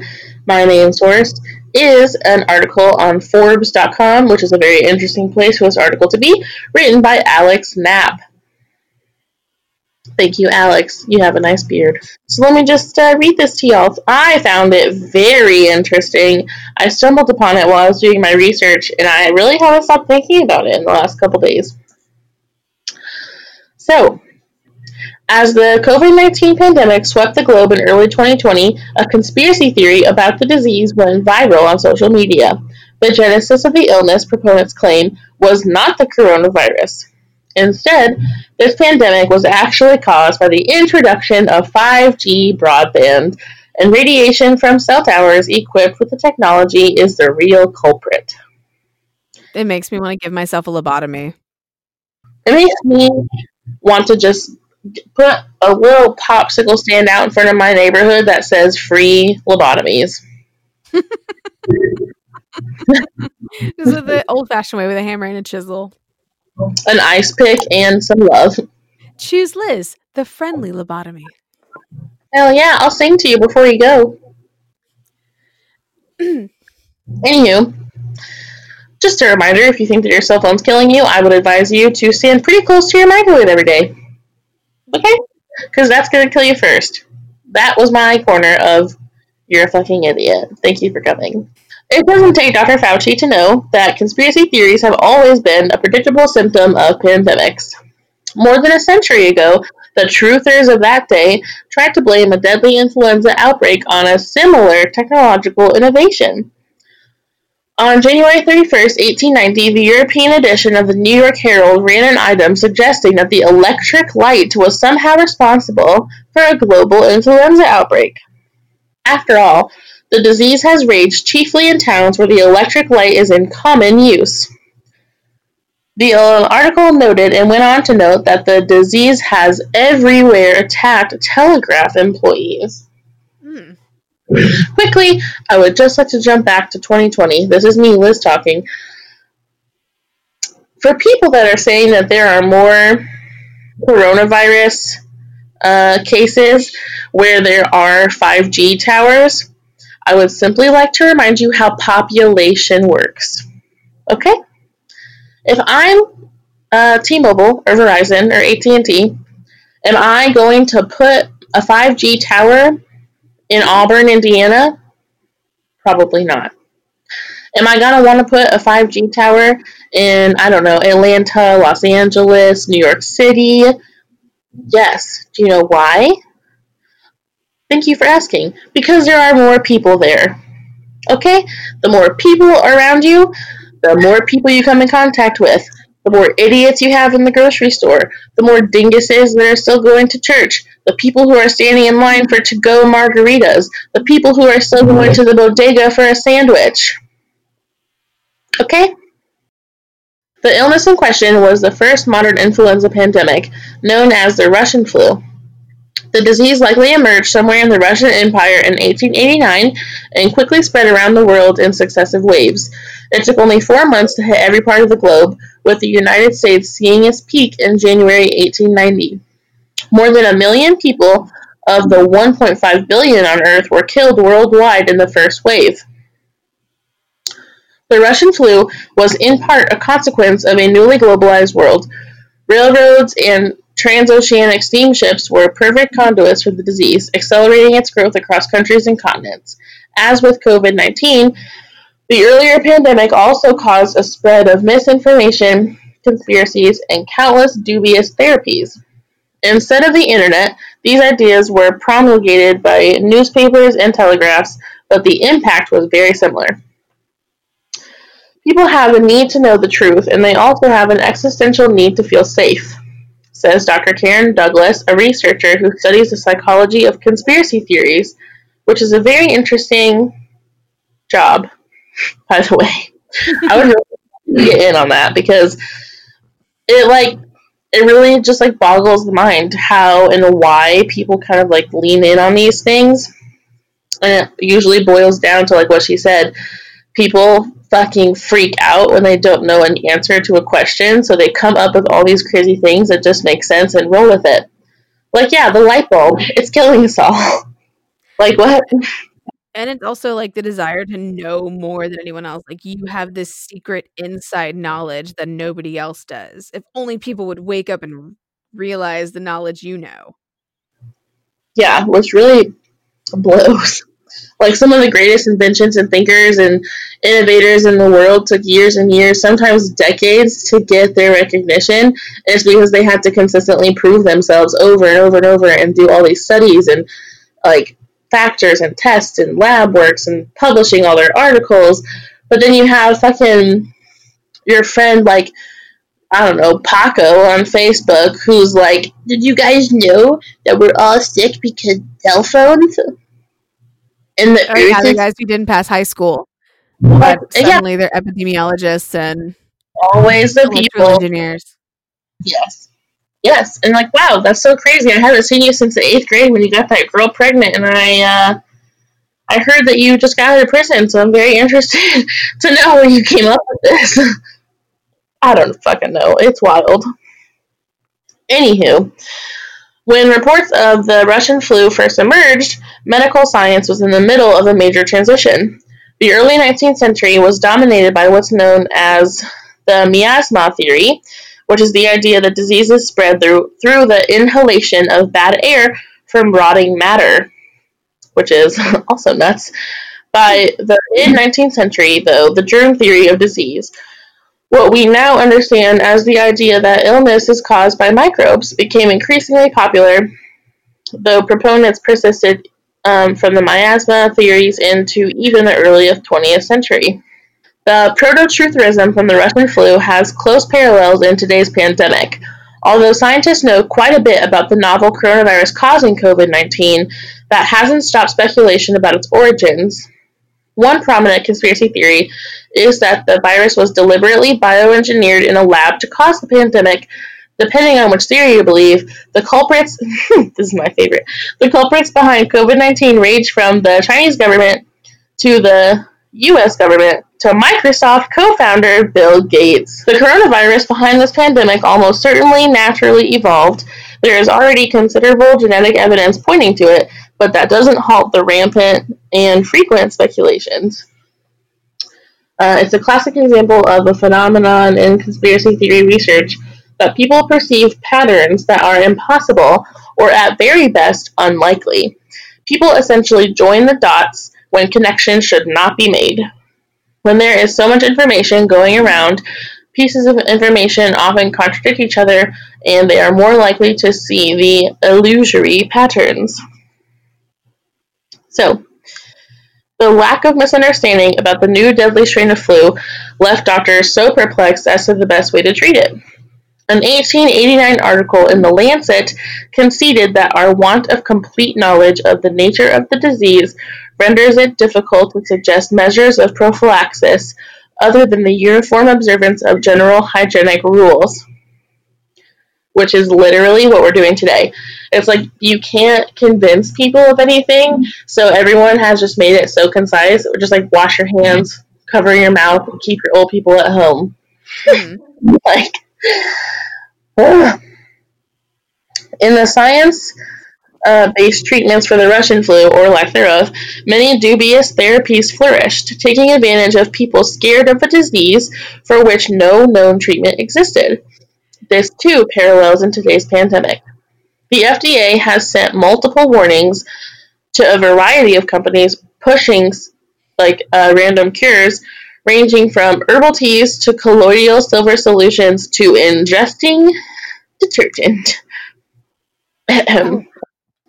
My main source is an article on Forbes.com, which is a very interesting place for this article to be, written by Alex Knapp. Thank you, Alex. You have a nice beard. So let me just uh, read this to y'all. I found it very interesting. I stumbled upon it while I was doing my research, and I really haven't stopped thinking about it in the last couple days. So, as the COVID 19 pandemic swept the globe in early 2020, a conspiracy theory about the disease went viral on social media. The genesis of the illness, proponents claim, was not the coronavirus. Instead, this pandemic was actually caused by the introduction of 5G broadband, and radiation from cell towers equipped with the technology is the real culprit. It makes me want to give myself a lobotomy. It makes me want to just put a little popsicle stand out in front of my neighborhood that says free lobotomies. This is the old fashioned way with a hammer and a chisel. An ice pick and some love. Choose Liz, the friendly lobotomy. Hell yeah, I'll sing to you before you go. Anywho, just a reminder if you think that your cell phone's killing you, I would advise you to stand pretty close to your microwave every day. Okay? Because that's going to kill you first. That was my corner of you're a fucking idiot. Thank you for coming. It doesn't take Dr. Fauci to know that conspiracy theories have always been a predictable symptom of pandemics. More than a century ago, the truthers of that day tried to blame a deadly influenza outbreak on a similar technological innovation. On January 31, 1890, the European edition of the New York Herald ran an item suggesting that the electric light was somehow responsible for a global influenza outbreak. After all, the disease has raged chiefly in towns where the electric light is in common use. The uh, article noted and went on to note that the disease has everywhere attacked telegraph employees. Hmm. Quickly, I would just like to jump back to 2020. This is me, Liz, talking. For people that are saying that there are more coronavirus uh, cases where there are 5G towers, I would simply like to remind you how population works. Okay? If I'm uh, T-Mobile or Verizon or AT&T, am I going to put a 5G tower in Auburn, Indiana? Probably not. Am I gonna want to put a 5G tower in I don't know Atlanta, Los Angeles, New York City? Yes. Do you know why? Thank you for asking. Because there are more people there. Okay? The more people around you, the more people you come in contact with. The more idiots you have in the grocery store, the more dinguses that are still going to church, the people who are standing in line for to go margaritas, the people who are still going to the bodega for a sandwich. Okay? The illness in question was the first modern influenza pandemic, known as the Russian flu. The disease likely emerged somewhere in the Russian Empire in 1889 and quickly spread around the world in successive waves. It took only four months to hit every part of the globe, with the United States seeing its peak in January 1890. More than a million people of the 1.5 billion on Earth were killed worldwide in the first wave. The Russian flu was in part a consequence of a newly globalized world. Railroads and transoceanic steamships were perfect conduits for the disease, accelerating its growth across countries and continents. As with COVID 19, the earlier pandemic also caused a spread of misinformation, conspiracies, and countless dubious therapies. Instead of the internet, these ideas were promulgated by newspapers and telegraphs, but the impact was very similar. People have a need to know the truth, and they also have an existential need to feel safe, says Dr. Karen Douglas, a researcher who studies the psychology of conspiracy theories, which is a very interesting job, by the way. I would really get in on that because it like it really just like boggles the mind how and why people kind of like lean in on these things. And it usually boils down to like what she said. People fucking freak out when they don't know an answer to a question, so they come up with all these crazy things that just make sense and roll with it. Like, yeah, the light bulb, it's killing us all. like, what? And it's also like the desire to know more than anyone else. Like you have this secret inside knowledge that nobody else does. If only people would wake up and realize the knowledge you know. Yeah, which really blows. Like some of the greatest inventions and thinkers and innovators in the world took years and years, sometimes decades, to get their recognition. It's because they had to consistently prove themselves over and over and over and do all these studies and like factors and tests and lab works and publishing all their articles. But then you have fucking your friend like I don't know, Paco on Facebook, who's like, Did you guys know that we're all sick because cell phones? And the oh, yeah, the guys who didn't pass high school. But suddenly yeah. they're epidemiologists and always the people engineers. Yes. Yes. And like, wow, that's so crazy. I haven't seen you since the eighth grade when you got that girl pregnant and I uh I heard that you just got out of prison, so I'm very interested to know where you came up with this. I don't fucking know. It's wild. Anywho, when reports of the Russian flu first emerged, medical science was in the middle of a major transition. The early 19th century was dominated by what's known as the miasma theory, which is the idea that diseases spread through, through the inhalation of bad air from rotting matter, which is also nuts. By the mid 19th century, though, the germ theory of disease, what we now understand as the idea that illness is caused by microbes, became increasingly popular, though proponents persisted um, from the miasma theories into even the early 20th century. The proto-trutherism from the Russian flu has close parallels in today's pandemic. Although scientists know quite a bit about the novel coronavirus causing COVID-19, that hasn't stopped speculation about its origins. One prominent conspiracy theory is that the virus was deliberately bioengineered in a lab to cause the pandemic. Depending on which theory you believe, the culprits this is my favorite. The culprits behind COVID-19 range from the Chinese government to the US government to Microsoft co-founder Bill Gates. The coronavirus behind this pandemic almost certainly naturally evolved. There is already considerable genetic evidence pointing to it, but that doesn't halt the rampant and frequent speculations. Uh, it's a classic example of a phenomenon in conspiracy theory research that people perceive patterns that are impossible or at very best unlikely. People essentially join the dots when connections should not be made. When there is so much information going around, pieces of information often contradict each other and they are more likely to see the illusory patterns. So, the lack of misunderstanding about the new deadly strain of flu left doctors so perplexed as to the best way to treat it. An 1889 article in The Lancet conceded that our want of complete knowledge of the nature of the disease renders it difficult to suggest measures of prophylaxis other than the uniform observance of general hygienic rules which is literally what we're doing today. It's like you can't convince people of anything, so everyone has just made it so concise. Just like wash your hands, cover your mouth, and keep your old people at home. Mm. like, ugh. in the science. Uh, based treatments for the Russian flu, or lack thereof, many dubious therapies flourished, taking advantage of people scared of a disease for which no known treatment existed. This too parallels in today's pandemic. The FDA has sent multiple warnings to a variety of companies pushing like uh, random cures, ranging from herbal teas to colloidal silver solutions to ingesting detergent.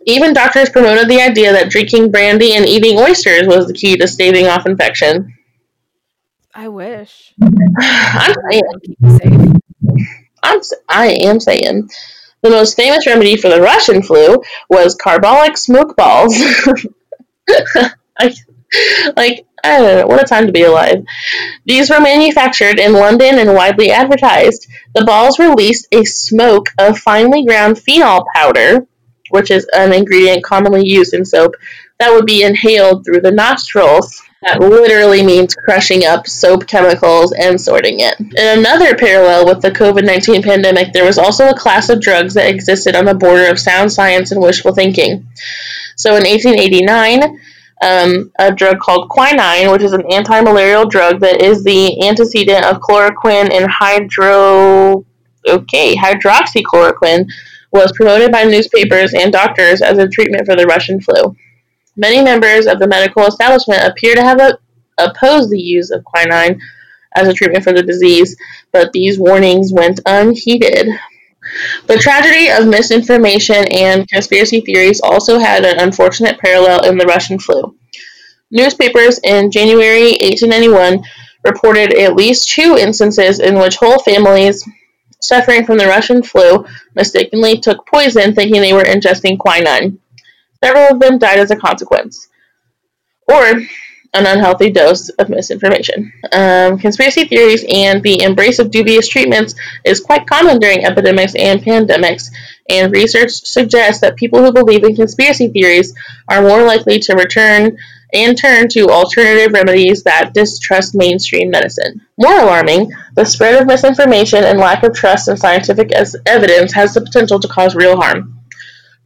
Even doctors promoted the idea that drinking brandy and eating oysters was the key to staving off infection. I wish. I'm saying, Keep me safe. I'm, I am saying, the most famous remedy for the Russian flu was carbolic smoke balls. I, like, I don't know, what a time to be alive. These were manufactured in London and widely advertised. The balls released a smoke of finely ground phenol powder, which is an ingredient commonly used in soap, that would be inhaled through the nostrils. That literally means crushing up soap chemicals and sorting it. In another parallel with the COVID 19 pandemic, there was also a class of drugs that existed on the border of sound science and wishful thinking. So in 1889, um, a drug called quinine, which is an anti-malarial drug that is the antecedent of chloroquine and hydro, okay, hydroxychloroquine, was promoted by newspapers and doctors as a treatment for the Russian flu. Many members of the medical establishment appear to have a, opposed the use of quinine as a treatment for the disease, but these warnings went unheeded. The tragedy of misinformation and conspiracy theories also had an unfortunate parallel in the Russian flu. Newspapers in January 1891 reported at least two instances in which whole families suffering from the Russian flu mistakenly took poison thinking they were ingesting quinine. Several of them died as a consequence, or an unhealthy dose of misinformation. Um, conspiracy theories and the embrace of dubious treatments is quite common during epidemics and pandemics, and research suggests that people who believe in conspiracy theories are more likely to return and turn to alternative remedies that distrust mainstream medicine. More alarming, the spread of misinformation and lack of trust in scientific evidence has the potential to cause real harm.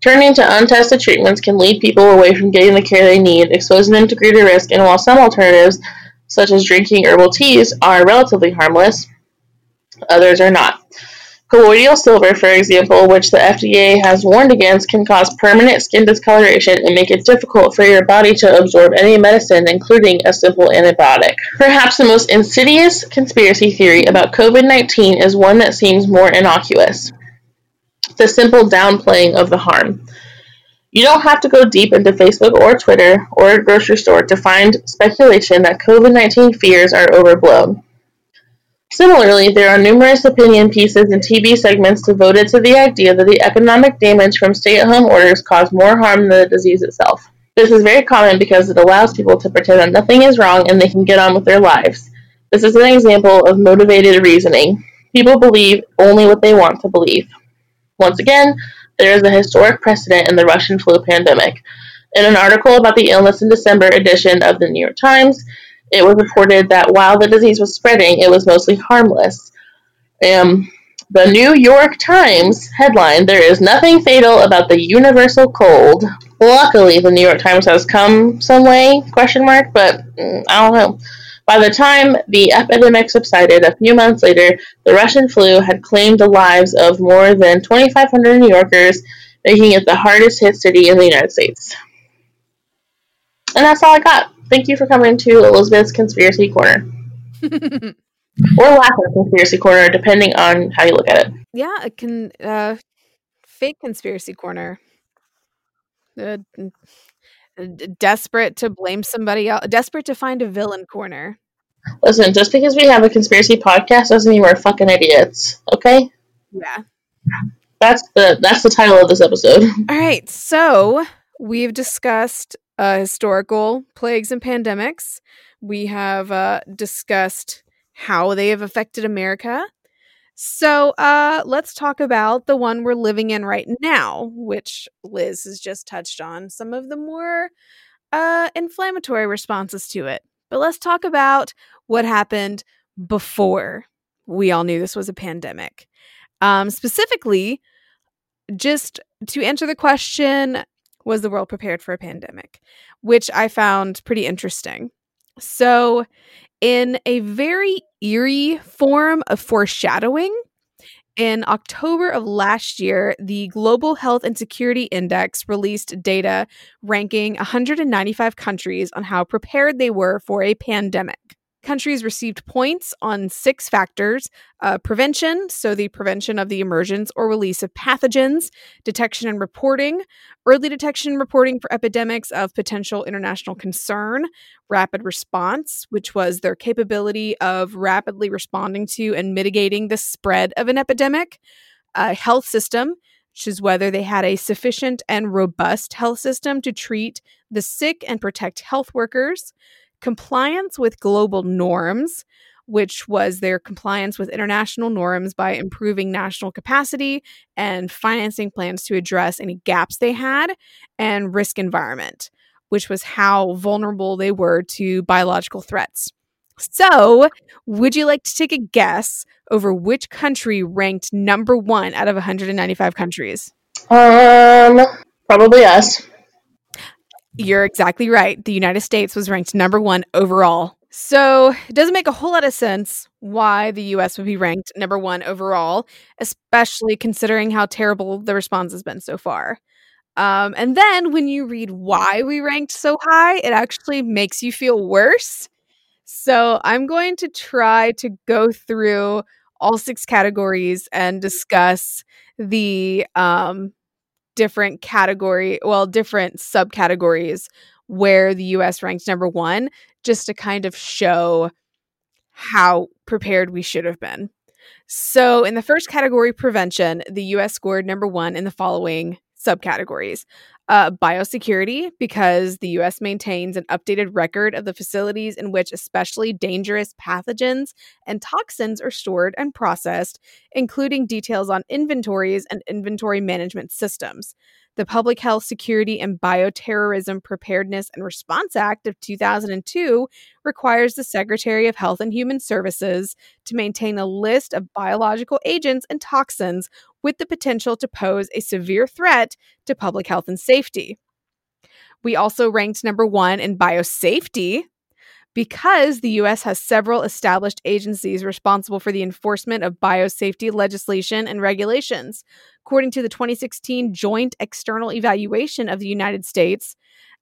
Turning to untested treatments can lead people away from getting the care they need, exposing them to greater risk, and while some alternatives, such as drinking herbal teas, are relatively harmless, others are not. Colloidal silver, for example, which the FDA has warned against, can cause permanent skin discoloration and make it difficult for your body to absorb any medicine, including a simple antibiotic. Perhaps the most insidious conspiracy theory about COVID 19 is one that seems more innocuous the simple downplaying of the harm. You don't have to go deep into Facebook or Twitter or a grocery store to find speculation that COVID 19 fears are overblown. Similarly, there are numerous opinion pieces and TV segments devoted to the idea that the economic damage from stay at home orders caused more harm than the disease itself. This is very common because it allows people to pretend that nothing is wrong and they can get on with their lives. This is an example of motivated reasoning. People believe only what they want to believe. Once again, there is a historic precedent in the Russian flu pandemic. In an article about the illness in December edition of the New York Times, it was reported that while the disease was spreading, it was mostly harmless. Um, the New York Times headline: "There is nothing fatal about the universal cold." Luckily, the New York Times has come some way? Question mark. But mm, I don't know. By the time the epidemic subsided a few months later, the Russian flu had claimed the lives of more than 2,500 New Yorkers, making it the hardest hit city in the United States. And that's all I got. Thank you for coming to Elizabeth's Conspiracy Corner. or lack of Conspiracy Corner, depending on how you look at it. yeah, it can uh fake conspiracy corner. Uh, desperate to blame somebody else, desperate to find a villain corner. Listen, just because we have a conspiracy podcast doesn't mean we're fucking idiots, okay? Yeah. That's the that's the title of this episode. All right, so we've discussed uh, historical plagues and pandemics. We have uh, discussed how they have affected America. So uh, let's talk about the one we're living in right now, which Liz has just touched on some of the more uh, inflammatory responses to it. But let's talk about what happened before we all knew this was a pandemic. Um, specifically, just to answer the question was the world prepared for a pandemic which i found pretty interesting so in a very eerie form of foreshadowing in october of last year the global health and security index released data ranking 195 countries on how prepared they were for a pandemic countries received points on six factors uh, prevention, so the prevention of the emergence or release of pathogens, detection and reporting, early detection and reporting for epidemics of potential international concern, rapid response, which was their capability of rapidly responding to and mitigating the spread of an epidemic, uh, health system, which is whether they had a sufficient and robust health system to treat the sick and protect health workers compliance with global norms, which was their compliance with international norms by improving national capacity and financing plans to address any gaps they had, and risk environment, which was how vulnerable they were to biological threats. So, would you like to take a guess over which country ranked number one out of 195 countries? Um, probably us. You're exactly right. The United States was ranked number one overall. So it doesn't make a whole lot of sense why the US would be ranked number one overall, especially considering how terrible the response has been so far. Um, and then when you read why we ranked so high, it actually makes you feel worse. So I'm going to try to go through all six categories and discuss the um, different category, well, different subcategories where the US ranks number one, just to kind of show how prepared we should have been. So, in the first category, prevention, the US scored number one in the following subcategories uh, biosecurity, because the US maintains an updated record of the facilities in which especially dangerous pathogens and toxins are stored and processed, including details on inventories and inventory management systems. The Public Health Security and Bioterrorism Preparedness and Response Act of 2002 requires the Secretary of Health and Human Services to maintain a list of biological agents and toxins with the potential to pose a severe threat to public health and safety. We also ranked number one in biosafety because the US has several established agencies responsible for the enforcement of biosafety legislation and regulations. According to the 2016 Joint External Evaluation of the United States,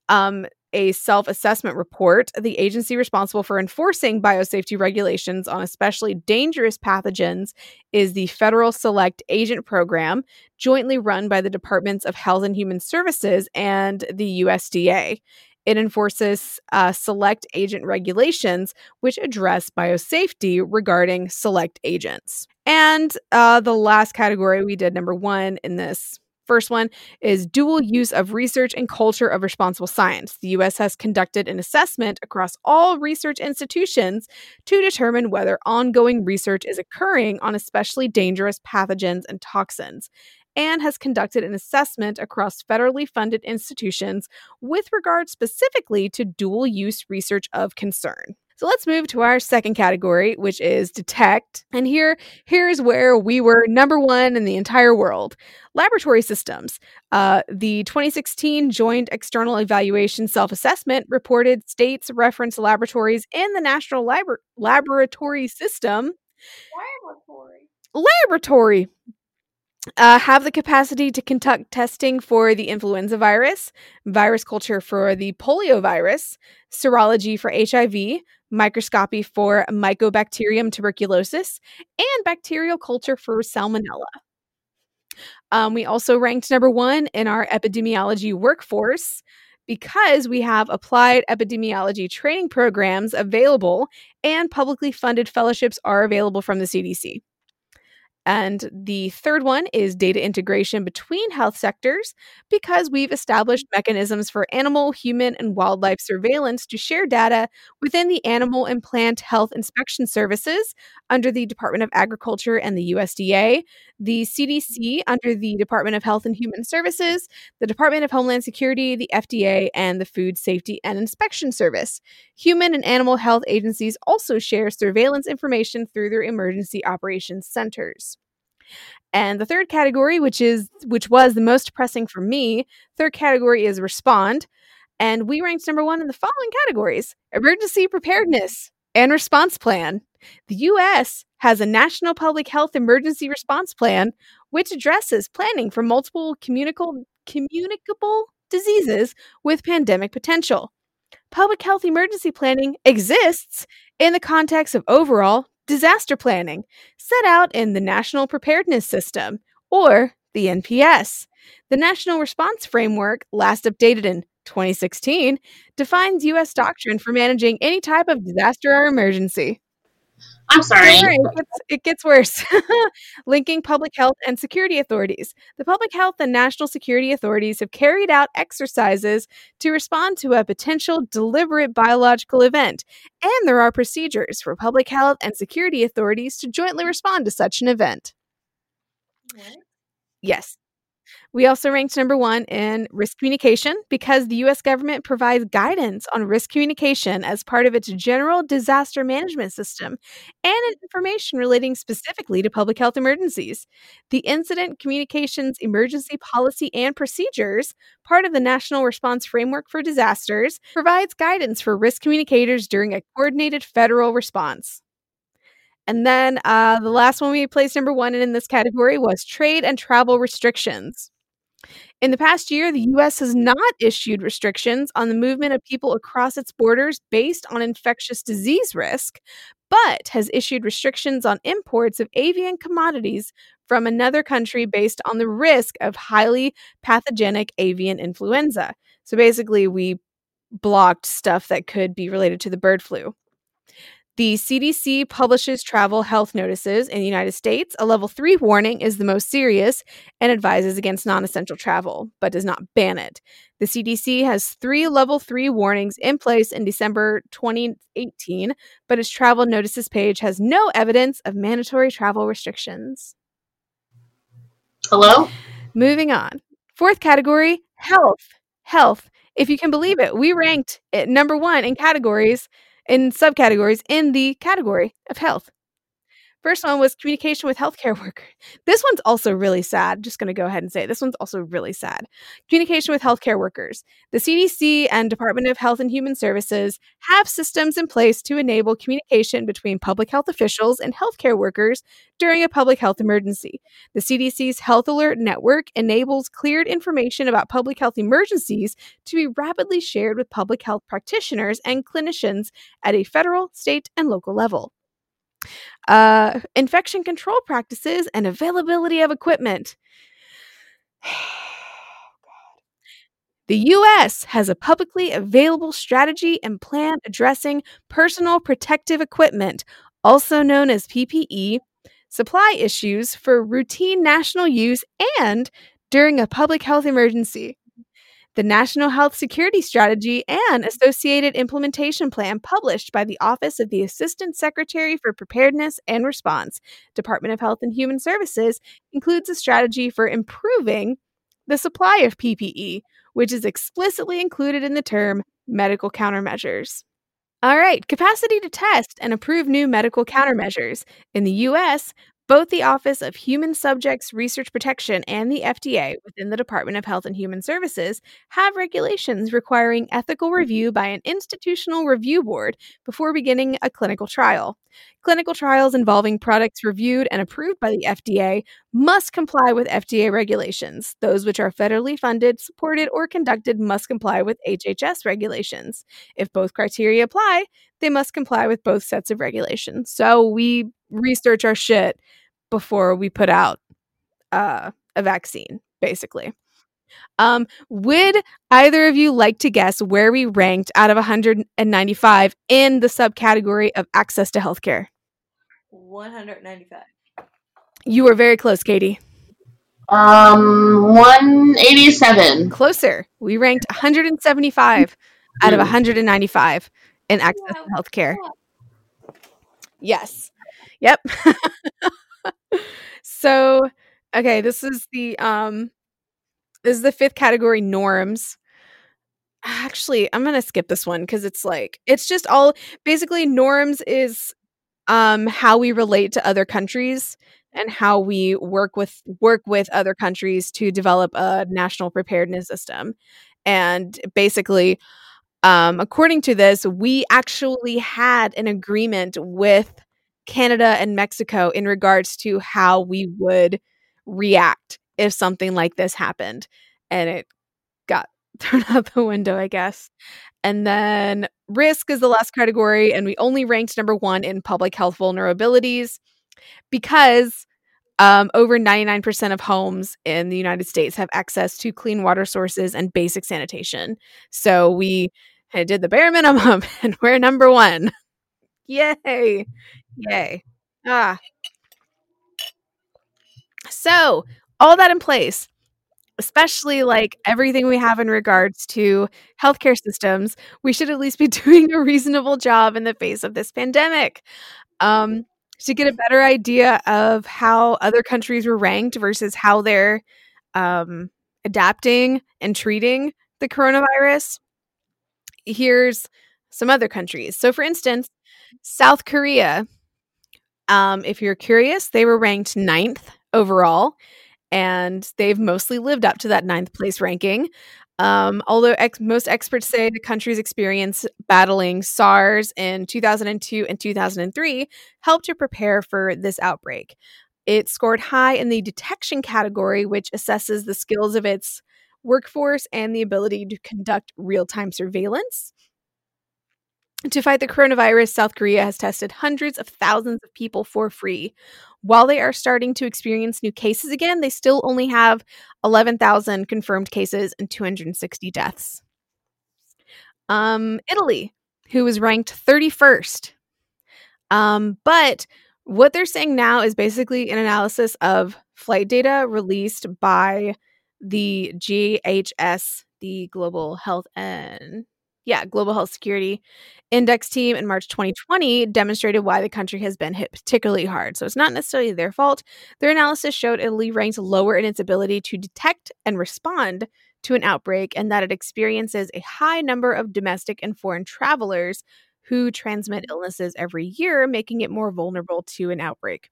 um, a self assessment report, the agency responsible for enforcing biosafety regulations on especially dangerous pathogens is the Federal Select Agent Program, jointly run by the Departments of Health and Human Services and the USDA. It enforces uh, select agent regulations, which address biosafety regarding select agents. And uh, the last category we did, number one in this First one is dual use of research and culture of responsible science. The US has conducted an assessment across all research institutions to determine whether ongoing research is occurring on especially dangerous pathogens and toxins and has conducted an assessment across federally funded institutions with regard specifically to dual use research of concern. So let's move to our second category, which is detect. And here, here's where we were number one in the entire world. Laboratory systems. Uh, the 2016 Joint External Evaluation Self Assessment reported states reference laboratories in the National Labor- Laboratory System. Laboratory. Laboratory uh, have the capacity to conduct testing for the influenza virus, virus culture for the polio virus, serology for HIV, microscopy for Mycobacterium tuberculosis, and bacterial culture for Salmonella. Um, we also ranked number one in our epidemiology workforce because we have applied epidemiology training programs available and publicly funded fellowships are available from the CDC. And the third one is data integration between health sectors because we've established mm. mechanisms for animal, human, and wildlife surveillance to share data within the Animal and Plant Health Inspection Services under the Department of Agriculture and the USDA, the CDC mm. under the Department of Health and Human Services, the Department of Homeland Security, the FDA, and the Food Safety and Inspection Service. Human and animal health agencies also share surveillance information through their emergency operations centers. And the third category, which is which was the most pressing for me, third category is respond. And we ranked number one in the following categories emergency preparedness and response plan. The US has a National Public Health Emergency Response Plan, which addresses planning for multiple communicable, communicable diseases with pandemic potential. public health emergency planning exists in the context of overall disaster planning set out in the National Preparedness System, or the NPS. The National Response Framework, last updated in 2016, defines U.S. doctrine for managing any type of disaster or emergency. I'm sorry. It, gets, it gets worse. Linking public health and security authorities. The public health and national security authorities have carried out exercises to respond to a potential deliberate biological event, and there are procedures for public health and security authorities to jointly respond to such an event. What? Yes. We also ranked number one in risk communication because the US government provides guidance on risk communication as part of its general disaster management system and information relating specifically to public health emergencies. The Incident Communications Emergency Policy and Procedures, part of the National Response Framework for Disasters, provides guidance for risk communicators during a coordinated federal response. And then uh, the last one we placed number one in this category was trade and travel restrictions. In the past year, the U.S. has not issued restrictions on the movement of people across its borders based on infectious disease risk, but has issued restrictions on imports of avian commodities from another country based on the risk of highly pathogenic avian influenza. So basically, we blocked stuff that could be related to the bird flu. The CDC publishes travel health notices in the United States. A level three warning is the most serious and advises against non essential travel, but does not ban it. The CDC has three level three warnings in place in December 2018, but its travel notices page has no evidence of mandatory travel restrictions. Hello? Moving on. Fourth category health. Health. If you can believe it, we ranked number one in categories in subcategories in the category of health. First one was communication with healthcare workers. This one's also really sad. Just going to go ahead and say it. this one's also really sad. Communication with healthcare workers. The CDC and Department of Health and Human Services have systems in place to enable communication between public health officials and healthcare workers during a public health emergency. The CDC's Health Alert Network enables cleared information about public health emergencies to be rapidly shared with public health practitioners and clinicians at a federal, state, and local level uh, infection control practices, and availability of equipment. The US has a publicly available strategy and plan addressing personal protective equipment, also known as PPE, supply issues for routine national use and during a public health emergency the National Health Security Strategy and associated implementation plan published by the Office of the Assistant Secretary for Preparedness and Response, Department of Health and Human Services, includes a strategy for improving the supply of PPE, which is explicitly included in the term medical countermeasures. All right, capacity to test and approve new medical countermeasures. In the US, both the Office of Human Subjects Research Protection and the FDA within the Department of Health and Human Services have regulations requiring ethical mm-hmm. review by an institutional review board before beginning a clinical trial. Clinical trials involving products reviewed and approved by the FDA must comply with FDA regulations. Those which are federally funded, supported, or conducted must comply with HHS regulations. If both criteria apply, they must comply with both sets of regulations. So we research our shit before we put out uh, a vaccine, basically. Um, would either of you like to guess where we ranked out of 195 in the subcategory of access to healthcare? 195. You were very close, Katie. Um, 187. Closer. We ranked 175 out of 195 in access to healthcare. Yes. Yep. so, okay, this is the um this is the fifth category norms. Actually, I'm going to skip this one cuz it's like it's just all basically norms is um how we relate to other countries and how we work with work with other countries to develop a national preparedness system. And basically um, according to this, we actually had an agreement with Canada and Mexico in regards to how we would react if something like this happened. And it got thrown out the window, I guess. And then risk is the last category, and we only ranked number one in public health vulnerabilities because um, over 99% of homes in the United States have access to clean water sources and basic sanitation. So we did the bare minimum, and we're number one. Yay! Yay! Ah. So, all that in place, especially like everything we have in regards to healthcare systems, we should at least be doing a reasonable job in the face of this pandemic. Um, to get a better idea of how other countries were ranked versus how they're um, adapting and treating the coronavirus, here's some other countries. So, for instance, South Korea, um, if you're curious, they were ranked ninth overall, and they've mostly lived up to that ninth place ranking. Um, although ex- most experts say the country's experience battling SARS in 2002 and 2003 helped to prepare for this outbreak. It scored high in the detection category, which assesses the skills of its workforce and the ability to conduct real time surveillance. To fight the coronavirus, South Korea has tested hundreds of thousands of people for free. While they are starting to experience new cases again, they still only have 11,000 confirmed cases and 260 deaths. Um, Italy, who was ranked 31st. Um, but what they're saying now is basically an analysis of flight data released by the GHS, the Global Health and yeah, Global Health Security Index team in March mm. 2020 demonstrated why the country has been hit particularly hard. So it's not necessarily their fault. Their analysis showed Italy ranks lower in its ability to detect and respond to an outbreak and that it experiences a high number of domestic and foreign travelers who transmit mm. illnesses every year, making it more mm. vulnerable to an outbreak.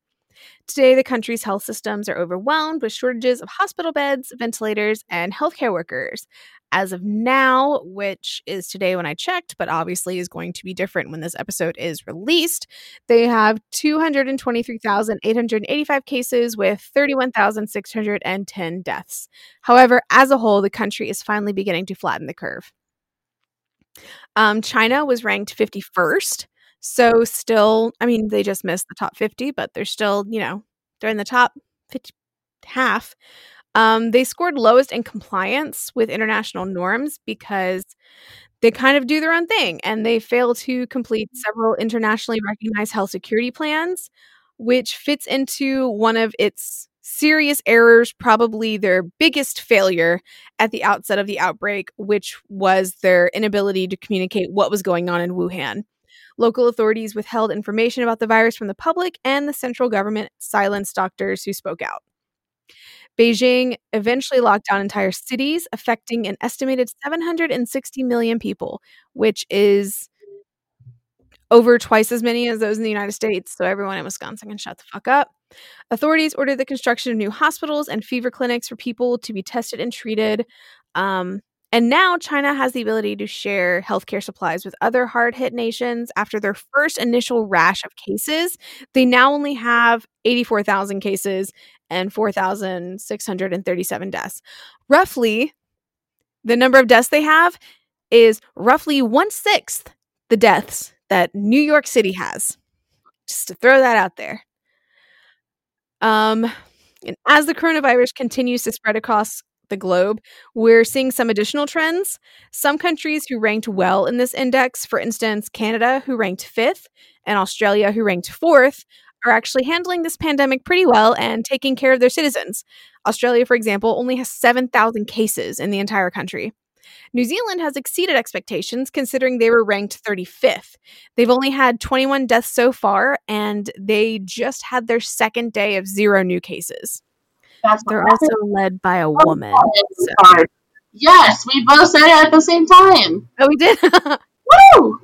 Today, the country's health systems are overwhelmed with shortages of hospital beds, ventilators, and healthcare workers. As of now, which is today when I checked, but obviously is going to be different when this episode is released, they have 223,885 cases with 31,610 deaths. However, as a whole, the country is finally beginning to flatten the curve. Um, China was ranked 51st. So, still, I mean, they just missed the top 50, but they're still, you know, they're in the top 50, half. Um, they scored lowest in compliance with international norms because they kind of do their own thing and they fail to complete several internationally recognized health security plans, which fits into one of its serious errors, probably their biggest failure at the outset of the outbreak, which was their inability to communicate what was going on in Wuhan. Local authorities withheld information about the virus from the public, and the central government silenced doctors who spoke out. Beijing eventually locked down entire cities, affecting an estimated 760 million people, which is over twice as many as those in the United States. So everyone in Wisconsin can shut the fuck up. Authorities ordered the construction of new hospitals and fever clinics for people to be tested and treated. Um, and now China has the ability to share healthcare supplies with other hard hit nations. After their first initial rash of cases, they now only have 84,000 cases and 4,637 deaths. Roughly, the number of deaths they have is roughly one sixth the deaths that New York City has. Just to throw that out there. Um, and as the coronavirus continues to spread across the globe, we're seeing some additional trends. Some countries who ranked well in this index, for instance, Canada, who ranked fifth, and Australia, who ranked fourth, are actually handling this pandemic pretty well and taking care of their citizens. Australia, for example, only has 7,000 cases in the entire country. New Zealand has exceeded expectations considering they were ranked 35th. They've only had 21 deaths so far, and they just had their second day of zero new cases. That's They're also led by a oh, woman. So. Yes, we both said it at the same time. Oh, we did. Woo!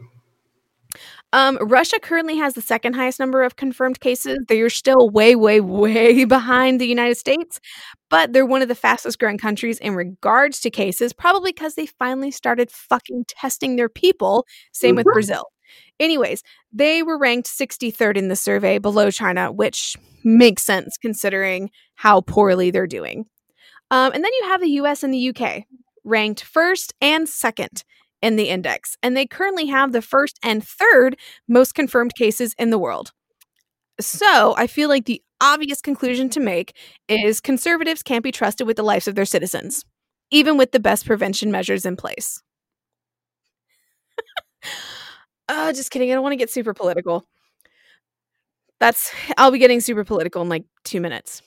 Um, Russia currently has the second highest number of confirmed cases. They're still way, way, way behind the United States, but they're one of the fastest growing countries in regards to cases, probably because they finally started fucking testing their people. Same mm-hmm. with Brazil. Anyways, they were ranked 63rd in the survey below China, which makes sense considering how poorly they're doing. Um, and then you have the US and the UK, ranked first and second in the index, and they currently have the first and third most confirmed cases in the world. So I feel like the obvious conclusion to make is conservatives can't be trusted with the lives of their citizens, even with the best prevention measures in place. uh, just kidding. I don't want to get super political. That's, I'll be getting super political in like two minutes.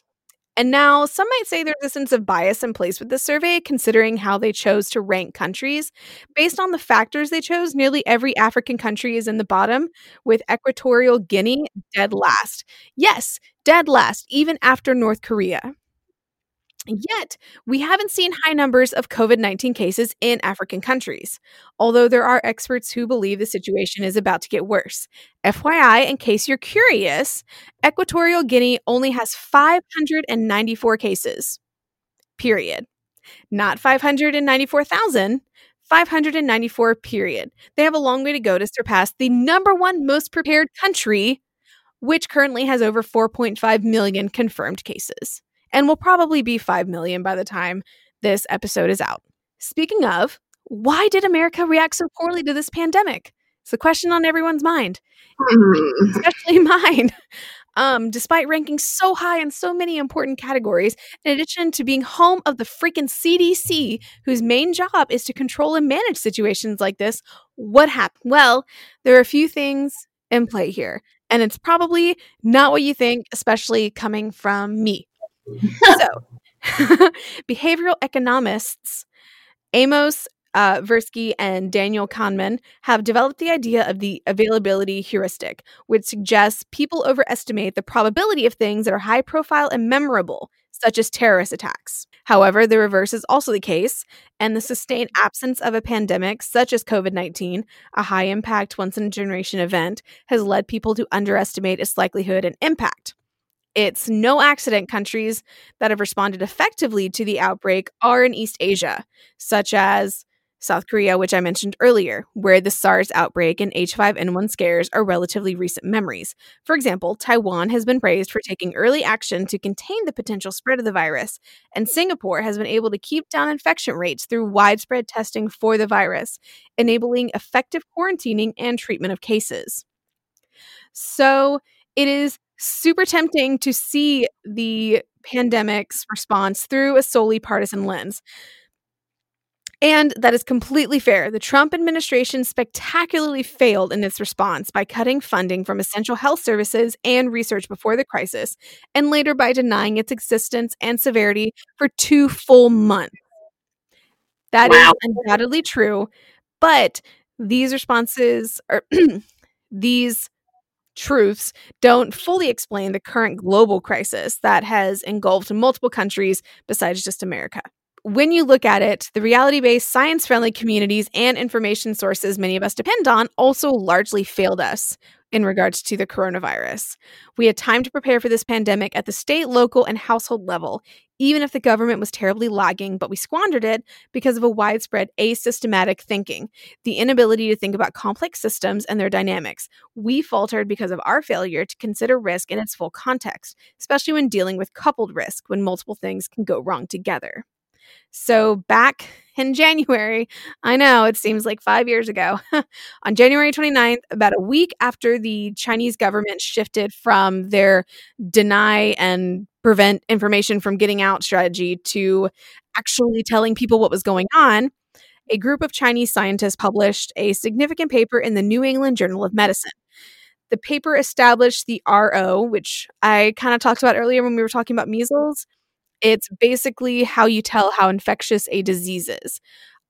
And now, some might say there's a sense of bias in place with this survey, considering how they chose to rank countries. Based on the factors they chose, nearly every African country is in the bottom, with Equatorial Guinea dead last. Yes, dead last, even after North Korea. Yet, we haven't seen high numbers of COVID 19 cases in African countries, although there are experts who believe the situation is about to get worse. FYI, in case you're curious, Equatorial Guinea only has 594 cases, period. Not 594,000. 594 period. They have a long way to go to surpass the number one most prepared country, which currently has over 4.5 million confirmed cases and will probably be 5 million by the time this episode is out. Speaking of, why did America react so poorly to this pandemic? It's a question on everyone's mind, especially mine. Um, despite ranking so high in so many important categories, in addition to being home of the freaking CDC, whose main job is to control and manage situations like this, what happened? Well, there are a few things in play here, and it's probably not what you think, especially coming from me so, behavioral economists Amos uh, Tversky and Daniel Kahneman have developed the idea of the availability heuristic, which suggests people overestimate the probability of things that are high profile and memorable, such as terrorist attacks. However, the reverse is also the case, and the sustained absence of a pandemic, such as COVID 19, a high impact, once in a generation event, has led people to underestimate its likelihood and impact. It's no accident countries that have responded effectively to the outbreak are in East Asia, such as South Korea, which I mentioned earlier, where the SARS outbreak and H5N1 scares are relatively recent memories. For example, Taiwan has been praised for taking early action to contain the potential spread of the virus, and Singapore has been able to keep down infection rates through widespread testing for the virus, enabling effective quarantining and treatment of cases. So, it is super tempting to see the pandemic's response through a solely partisan lens. And that is completely fair. The Trump administration spectacularly failed in its response by cutting funding from essential health services and research before the crisis, and later by denying its existence and severity for two full months. That wow. is undoubtedly true, but these responses are these truths don't fully explain the current global crisis that has engulfed multiple countries besides just America. When you look at it, the reality based, science friendly communities and information sources many of us depend on also largely failed us in regards to the coronavirus. We had time to prepare for this pandemic at the state, local, and household level, even if the government was terribly lagging, but we squandered it because of a widespread asystematic thinking, the inability to think about complex systems and their dynamics. We faltered because of our failure to consider risk in its full context, especially when dealing with coupled risk when multiple things can go wrong together. So, back in January, I know it seems like five years ago, on January 29th, about a week after the Chinese government shifted from their deny and prevent information from getting out strategy to actually telling people what was going on, a group of Chinese scientists published a significant paper in the New England Journal of Medicine. The paper established the R0, which I kind of talked about earlier when we were talking about measles. It's basically how you tell how infectious a disease is.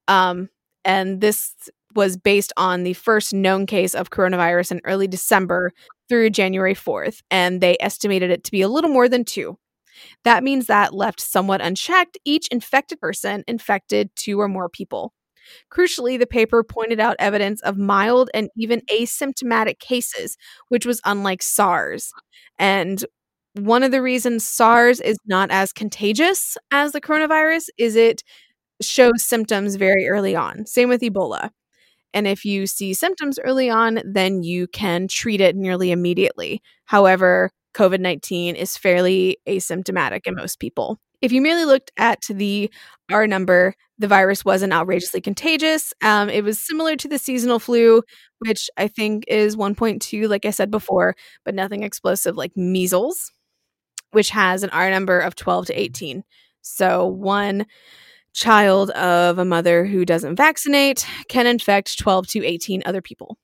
Um, and this was based on the first known case of coronavirus in early December through January 4th, and they estimated it to be a little more than two. That means that left somewhat unchecked, each infected person infected two or more people. Crucially, the paper pointed out evidence of mild and even asymptomatic cases, which was unlike SARS. And one of the reasons SARS is not as contagious as the coronavirus is it shows symptoms very early on. Same with Ebola. And if you see symptoms early on, then you can treat it nearly immediately. However, COVID 19 is fairly asymptomatic in most people. If you merely looked at the R number, the virus wasn't outrageously contagious. Um, it was similar to the seasonal flu, which I think is 1.2, like I said before, but nothing explosive like measles, which has an R number of 12 to 18. So one child of a mother who doesn't vaccinate can infect 12 to 18 other people.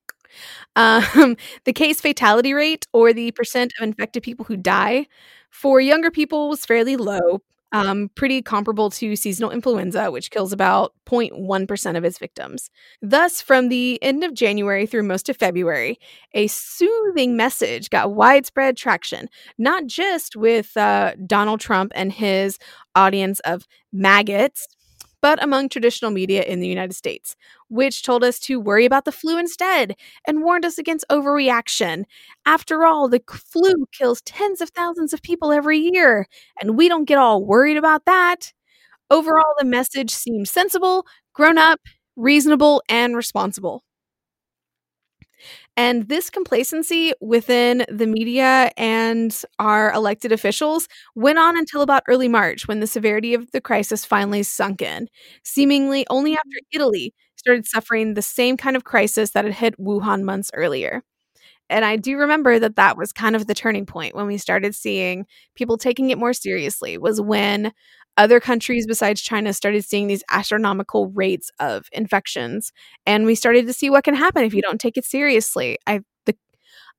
Um, the case fatality rate, or the percent of infected people who die, for younger people was fairly low, um, pretty comparable to seasonal influenza, which kills about 0.1% of its victims. Thus, from the end of January through most of February, a soothing message got widespread traction, not just with uh, Donald Trump and his audience of maggots, but among traditional media in the United States, which told us to worry about the flu instead and warned us against overreaction. After all, the flu kills tens of thousands of people every year, and we don't get all worried about that. Overall, the message seemed sensible, grown up, reasonable, and responsible. And this complacency within the media and our elected officials went on until about early March when the severity of the crisis finally sunk in, seemingly only after mm. Italy started suffering the same kind of crisis that had hit Wuhan months earlier. And I do remember that that was kind of the turning point when we started seeing people taking it more seriously, was when other countries besides China started seeing these astronomical rates of infections and we started to see what can happen if you don't take it seriously. I the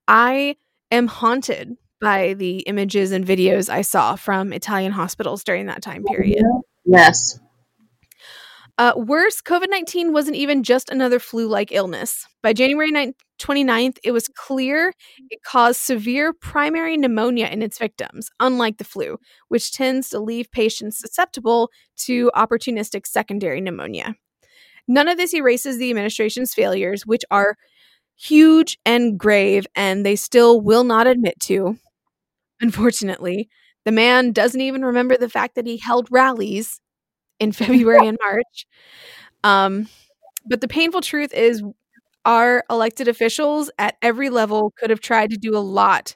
I am haunted by the images and videos I saw from Italian hospitals during that time oh, period. Yes. Uh, worse, COVID 19 wasn't even just another flu like illness. By January 9th, 29th, it was clear it caused severe primary pneumonia in its victims, unlike the flu, which tends to leave patients susceptible to opportunistic secondary pneumonia. None of this erases the administration's failures, which are huge and grave, and they still will not admit to. Unfortunately, the man doesn't even remember the fact that he held rallies in February and March. Um, but the painful truth is, our elected officials at every level could have tried to do a lot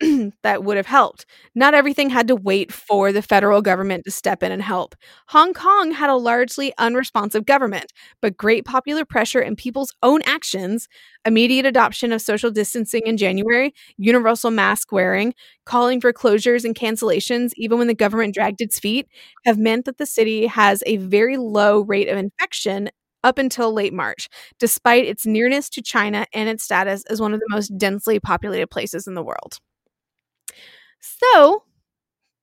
that would have helped. Not everything had to wait for the federal government to step in and help. Hong Kong had a largely unresponsive government, but great popular pressure and people's own actions, immediate adoption of social distancing in January, universal mask wearing, calling for closures and cancellations even when the government dragged its feet, have meant that the city has a very low rate of infection up until late March, despite its nearness to China and its status as one of the most densely populated places in the world. So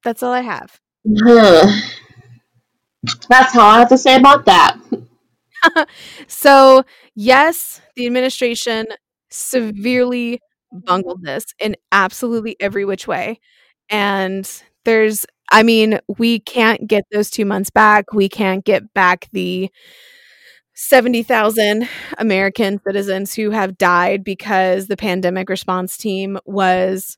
that's all I have. That's all I have to say about that. so, yes, the administration severely bungled this in absolutely every which way. And there's, I mean, we can't get those two months back. We can't get back the 70,000 American citizens who have died because the pandemic response team was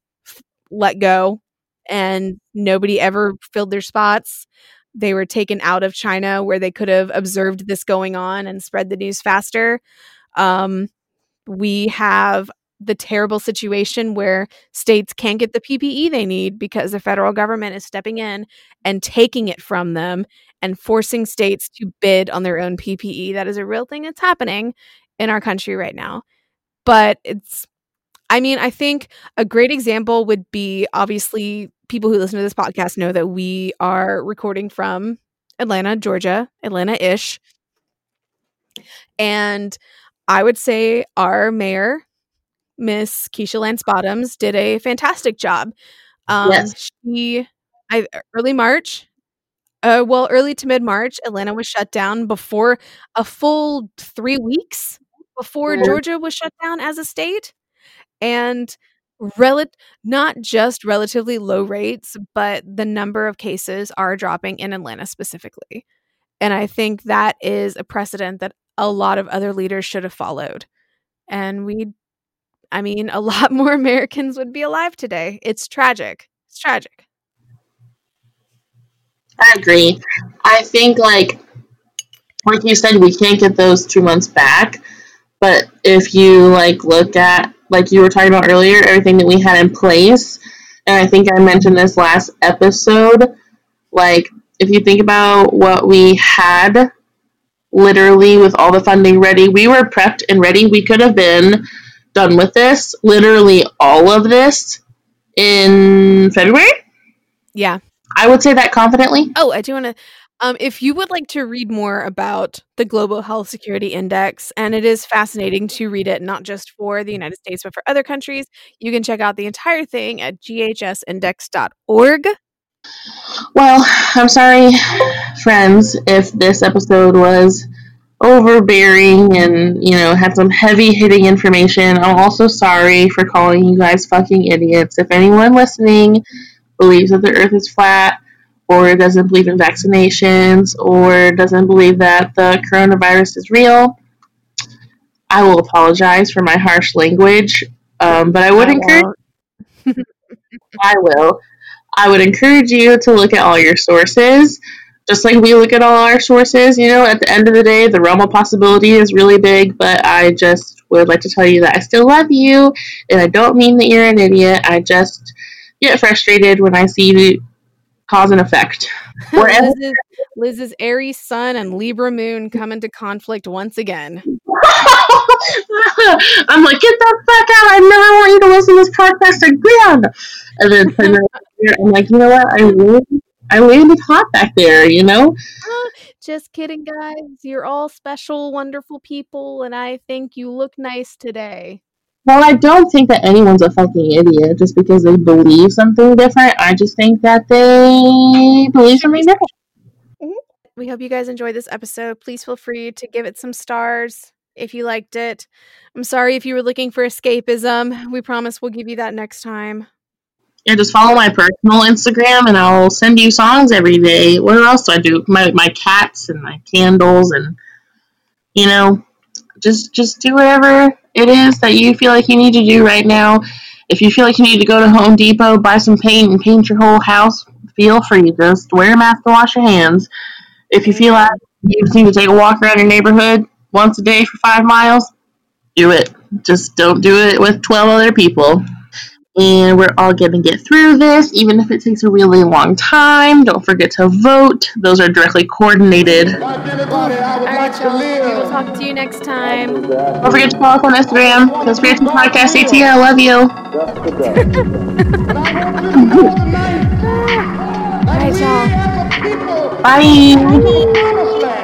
let go and nobody ever filled their spots. They were taken out of China where they could have observed this going on and spread the news faster. Um, we have the terrible situation where states can't get the PPE they need because the federal government is stepping in and taking it from them and forcing states to bid on their own PPE. That is a real thing that's happening in our country right now. But it's I mean, I think a great example would be obviously people who listen to this podcast know that we are recording from Atlanta, Georgia, Atlanta ish. And I would say our mayor, Miss Keisha Lance Bottoms, did a fantastic job. Um, yes. She, I, early March, uh, well, early to mid March, Atlanta was shut down before a full three weeks before mm-hmm. Georgia was shut down as a state and rel- not just relatively low rates, but the number of cases are dropping in Atlanta specifically. And I think that is a precedent that a lot of other leaders should have followed. And we, I mean, a lot more Americans would be alive today. It's tragic. It's tragic. I agree. I think, like, like you said, we can't get those two months back. But if you like look at like you were talking about earlier, everything that we had in place, and I think I mentioned this last episode, Like, if you think about what we had literally with all the funding ready, we were prepped and ready. We could have been done with this, literally all of this in February. Yeah. I would say that confidently. Oh, I do want to. Um, if you would like to read more about the Global Health Security Index, and it is fascinating to read it not just for the United States, but for other countries, you can check out the entire thing at ghsindex.org. Well, I'm sorry, friends, if this episode was overbearing and, you know, had some heavy hitting information. I'm also sorry for calling you guys fucking idiots. If anyone listening believes that the earth is flat, or doesn't believe in vaccinations, or doesn't believe that the coronavirus is real, I will apologize for my harsh language. Um, but I would I encourage. I will. I would encourage you to look at all your sources, just like we look at all our sources. You know, at the end of the day, the realm of possibility is really big, but I just would like to tell you that I still love you, and I don't mean that you're an idiot. I just get frustrated when I see cause and effect. Liz's, Liz's Aries Sun and Libra Moon come into conflict once again. I'm like, get the fuck out! I never want you to listen to this podcast again. And then ten minutes later, I'm like, you know what? I really, I landed hot back there. You know? Ah, Just kidding, guys. You're all special, wonderful people, and I think you look nice today. Well, I don't think that anyone's a fucking idiot just because they believe something different. I just think that they believe something different. Mm-hmm. We hope you guys enjoyed this episode. Please feel free to give it some stars if you liked it. I'm sorry if you were looking for escapism. We promise we'll give you that next time. Yeah, just follow my personal Instagram and I'll send you songs every day. What else do I do? My my cats and my candles and you know, just just do whatever it is that you feel like you need to do right now. If you feel like you need to go to Home Depot, buy some paint and paint your whole house, feel free. Just wear a mask and wash your hands. If you feel like you just need to take a walk around your neighborhood once a day for five miles, do it. Just don't do it with 12 other people and we're all going to get through this, even if it takes a really long time. Don't forget to vote; those are directly coordinated. All right, y'all. We will talk to you next time. Don't forget to follow us on Instagram. ConspiraTea Podcast AT. I love you. All right, y'all. Bye.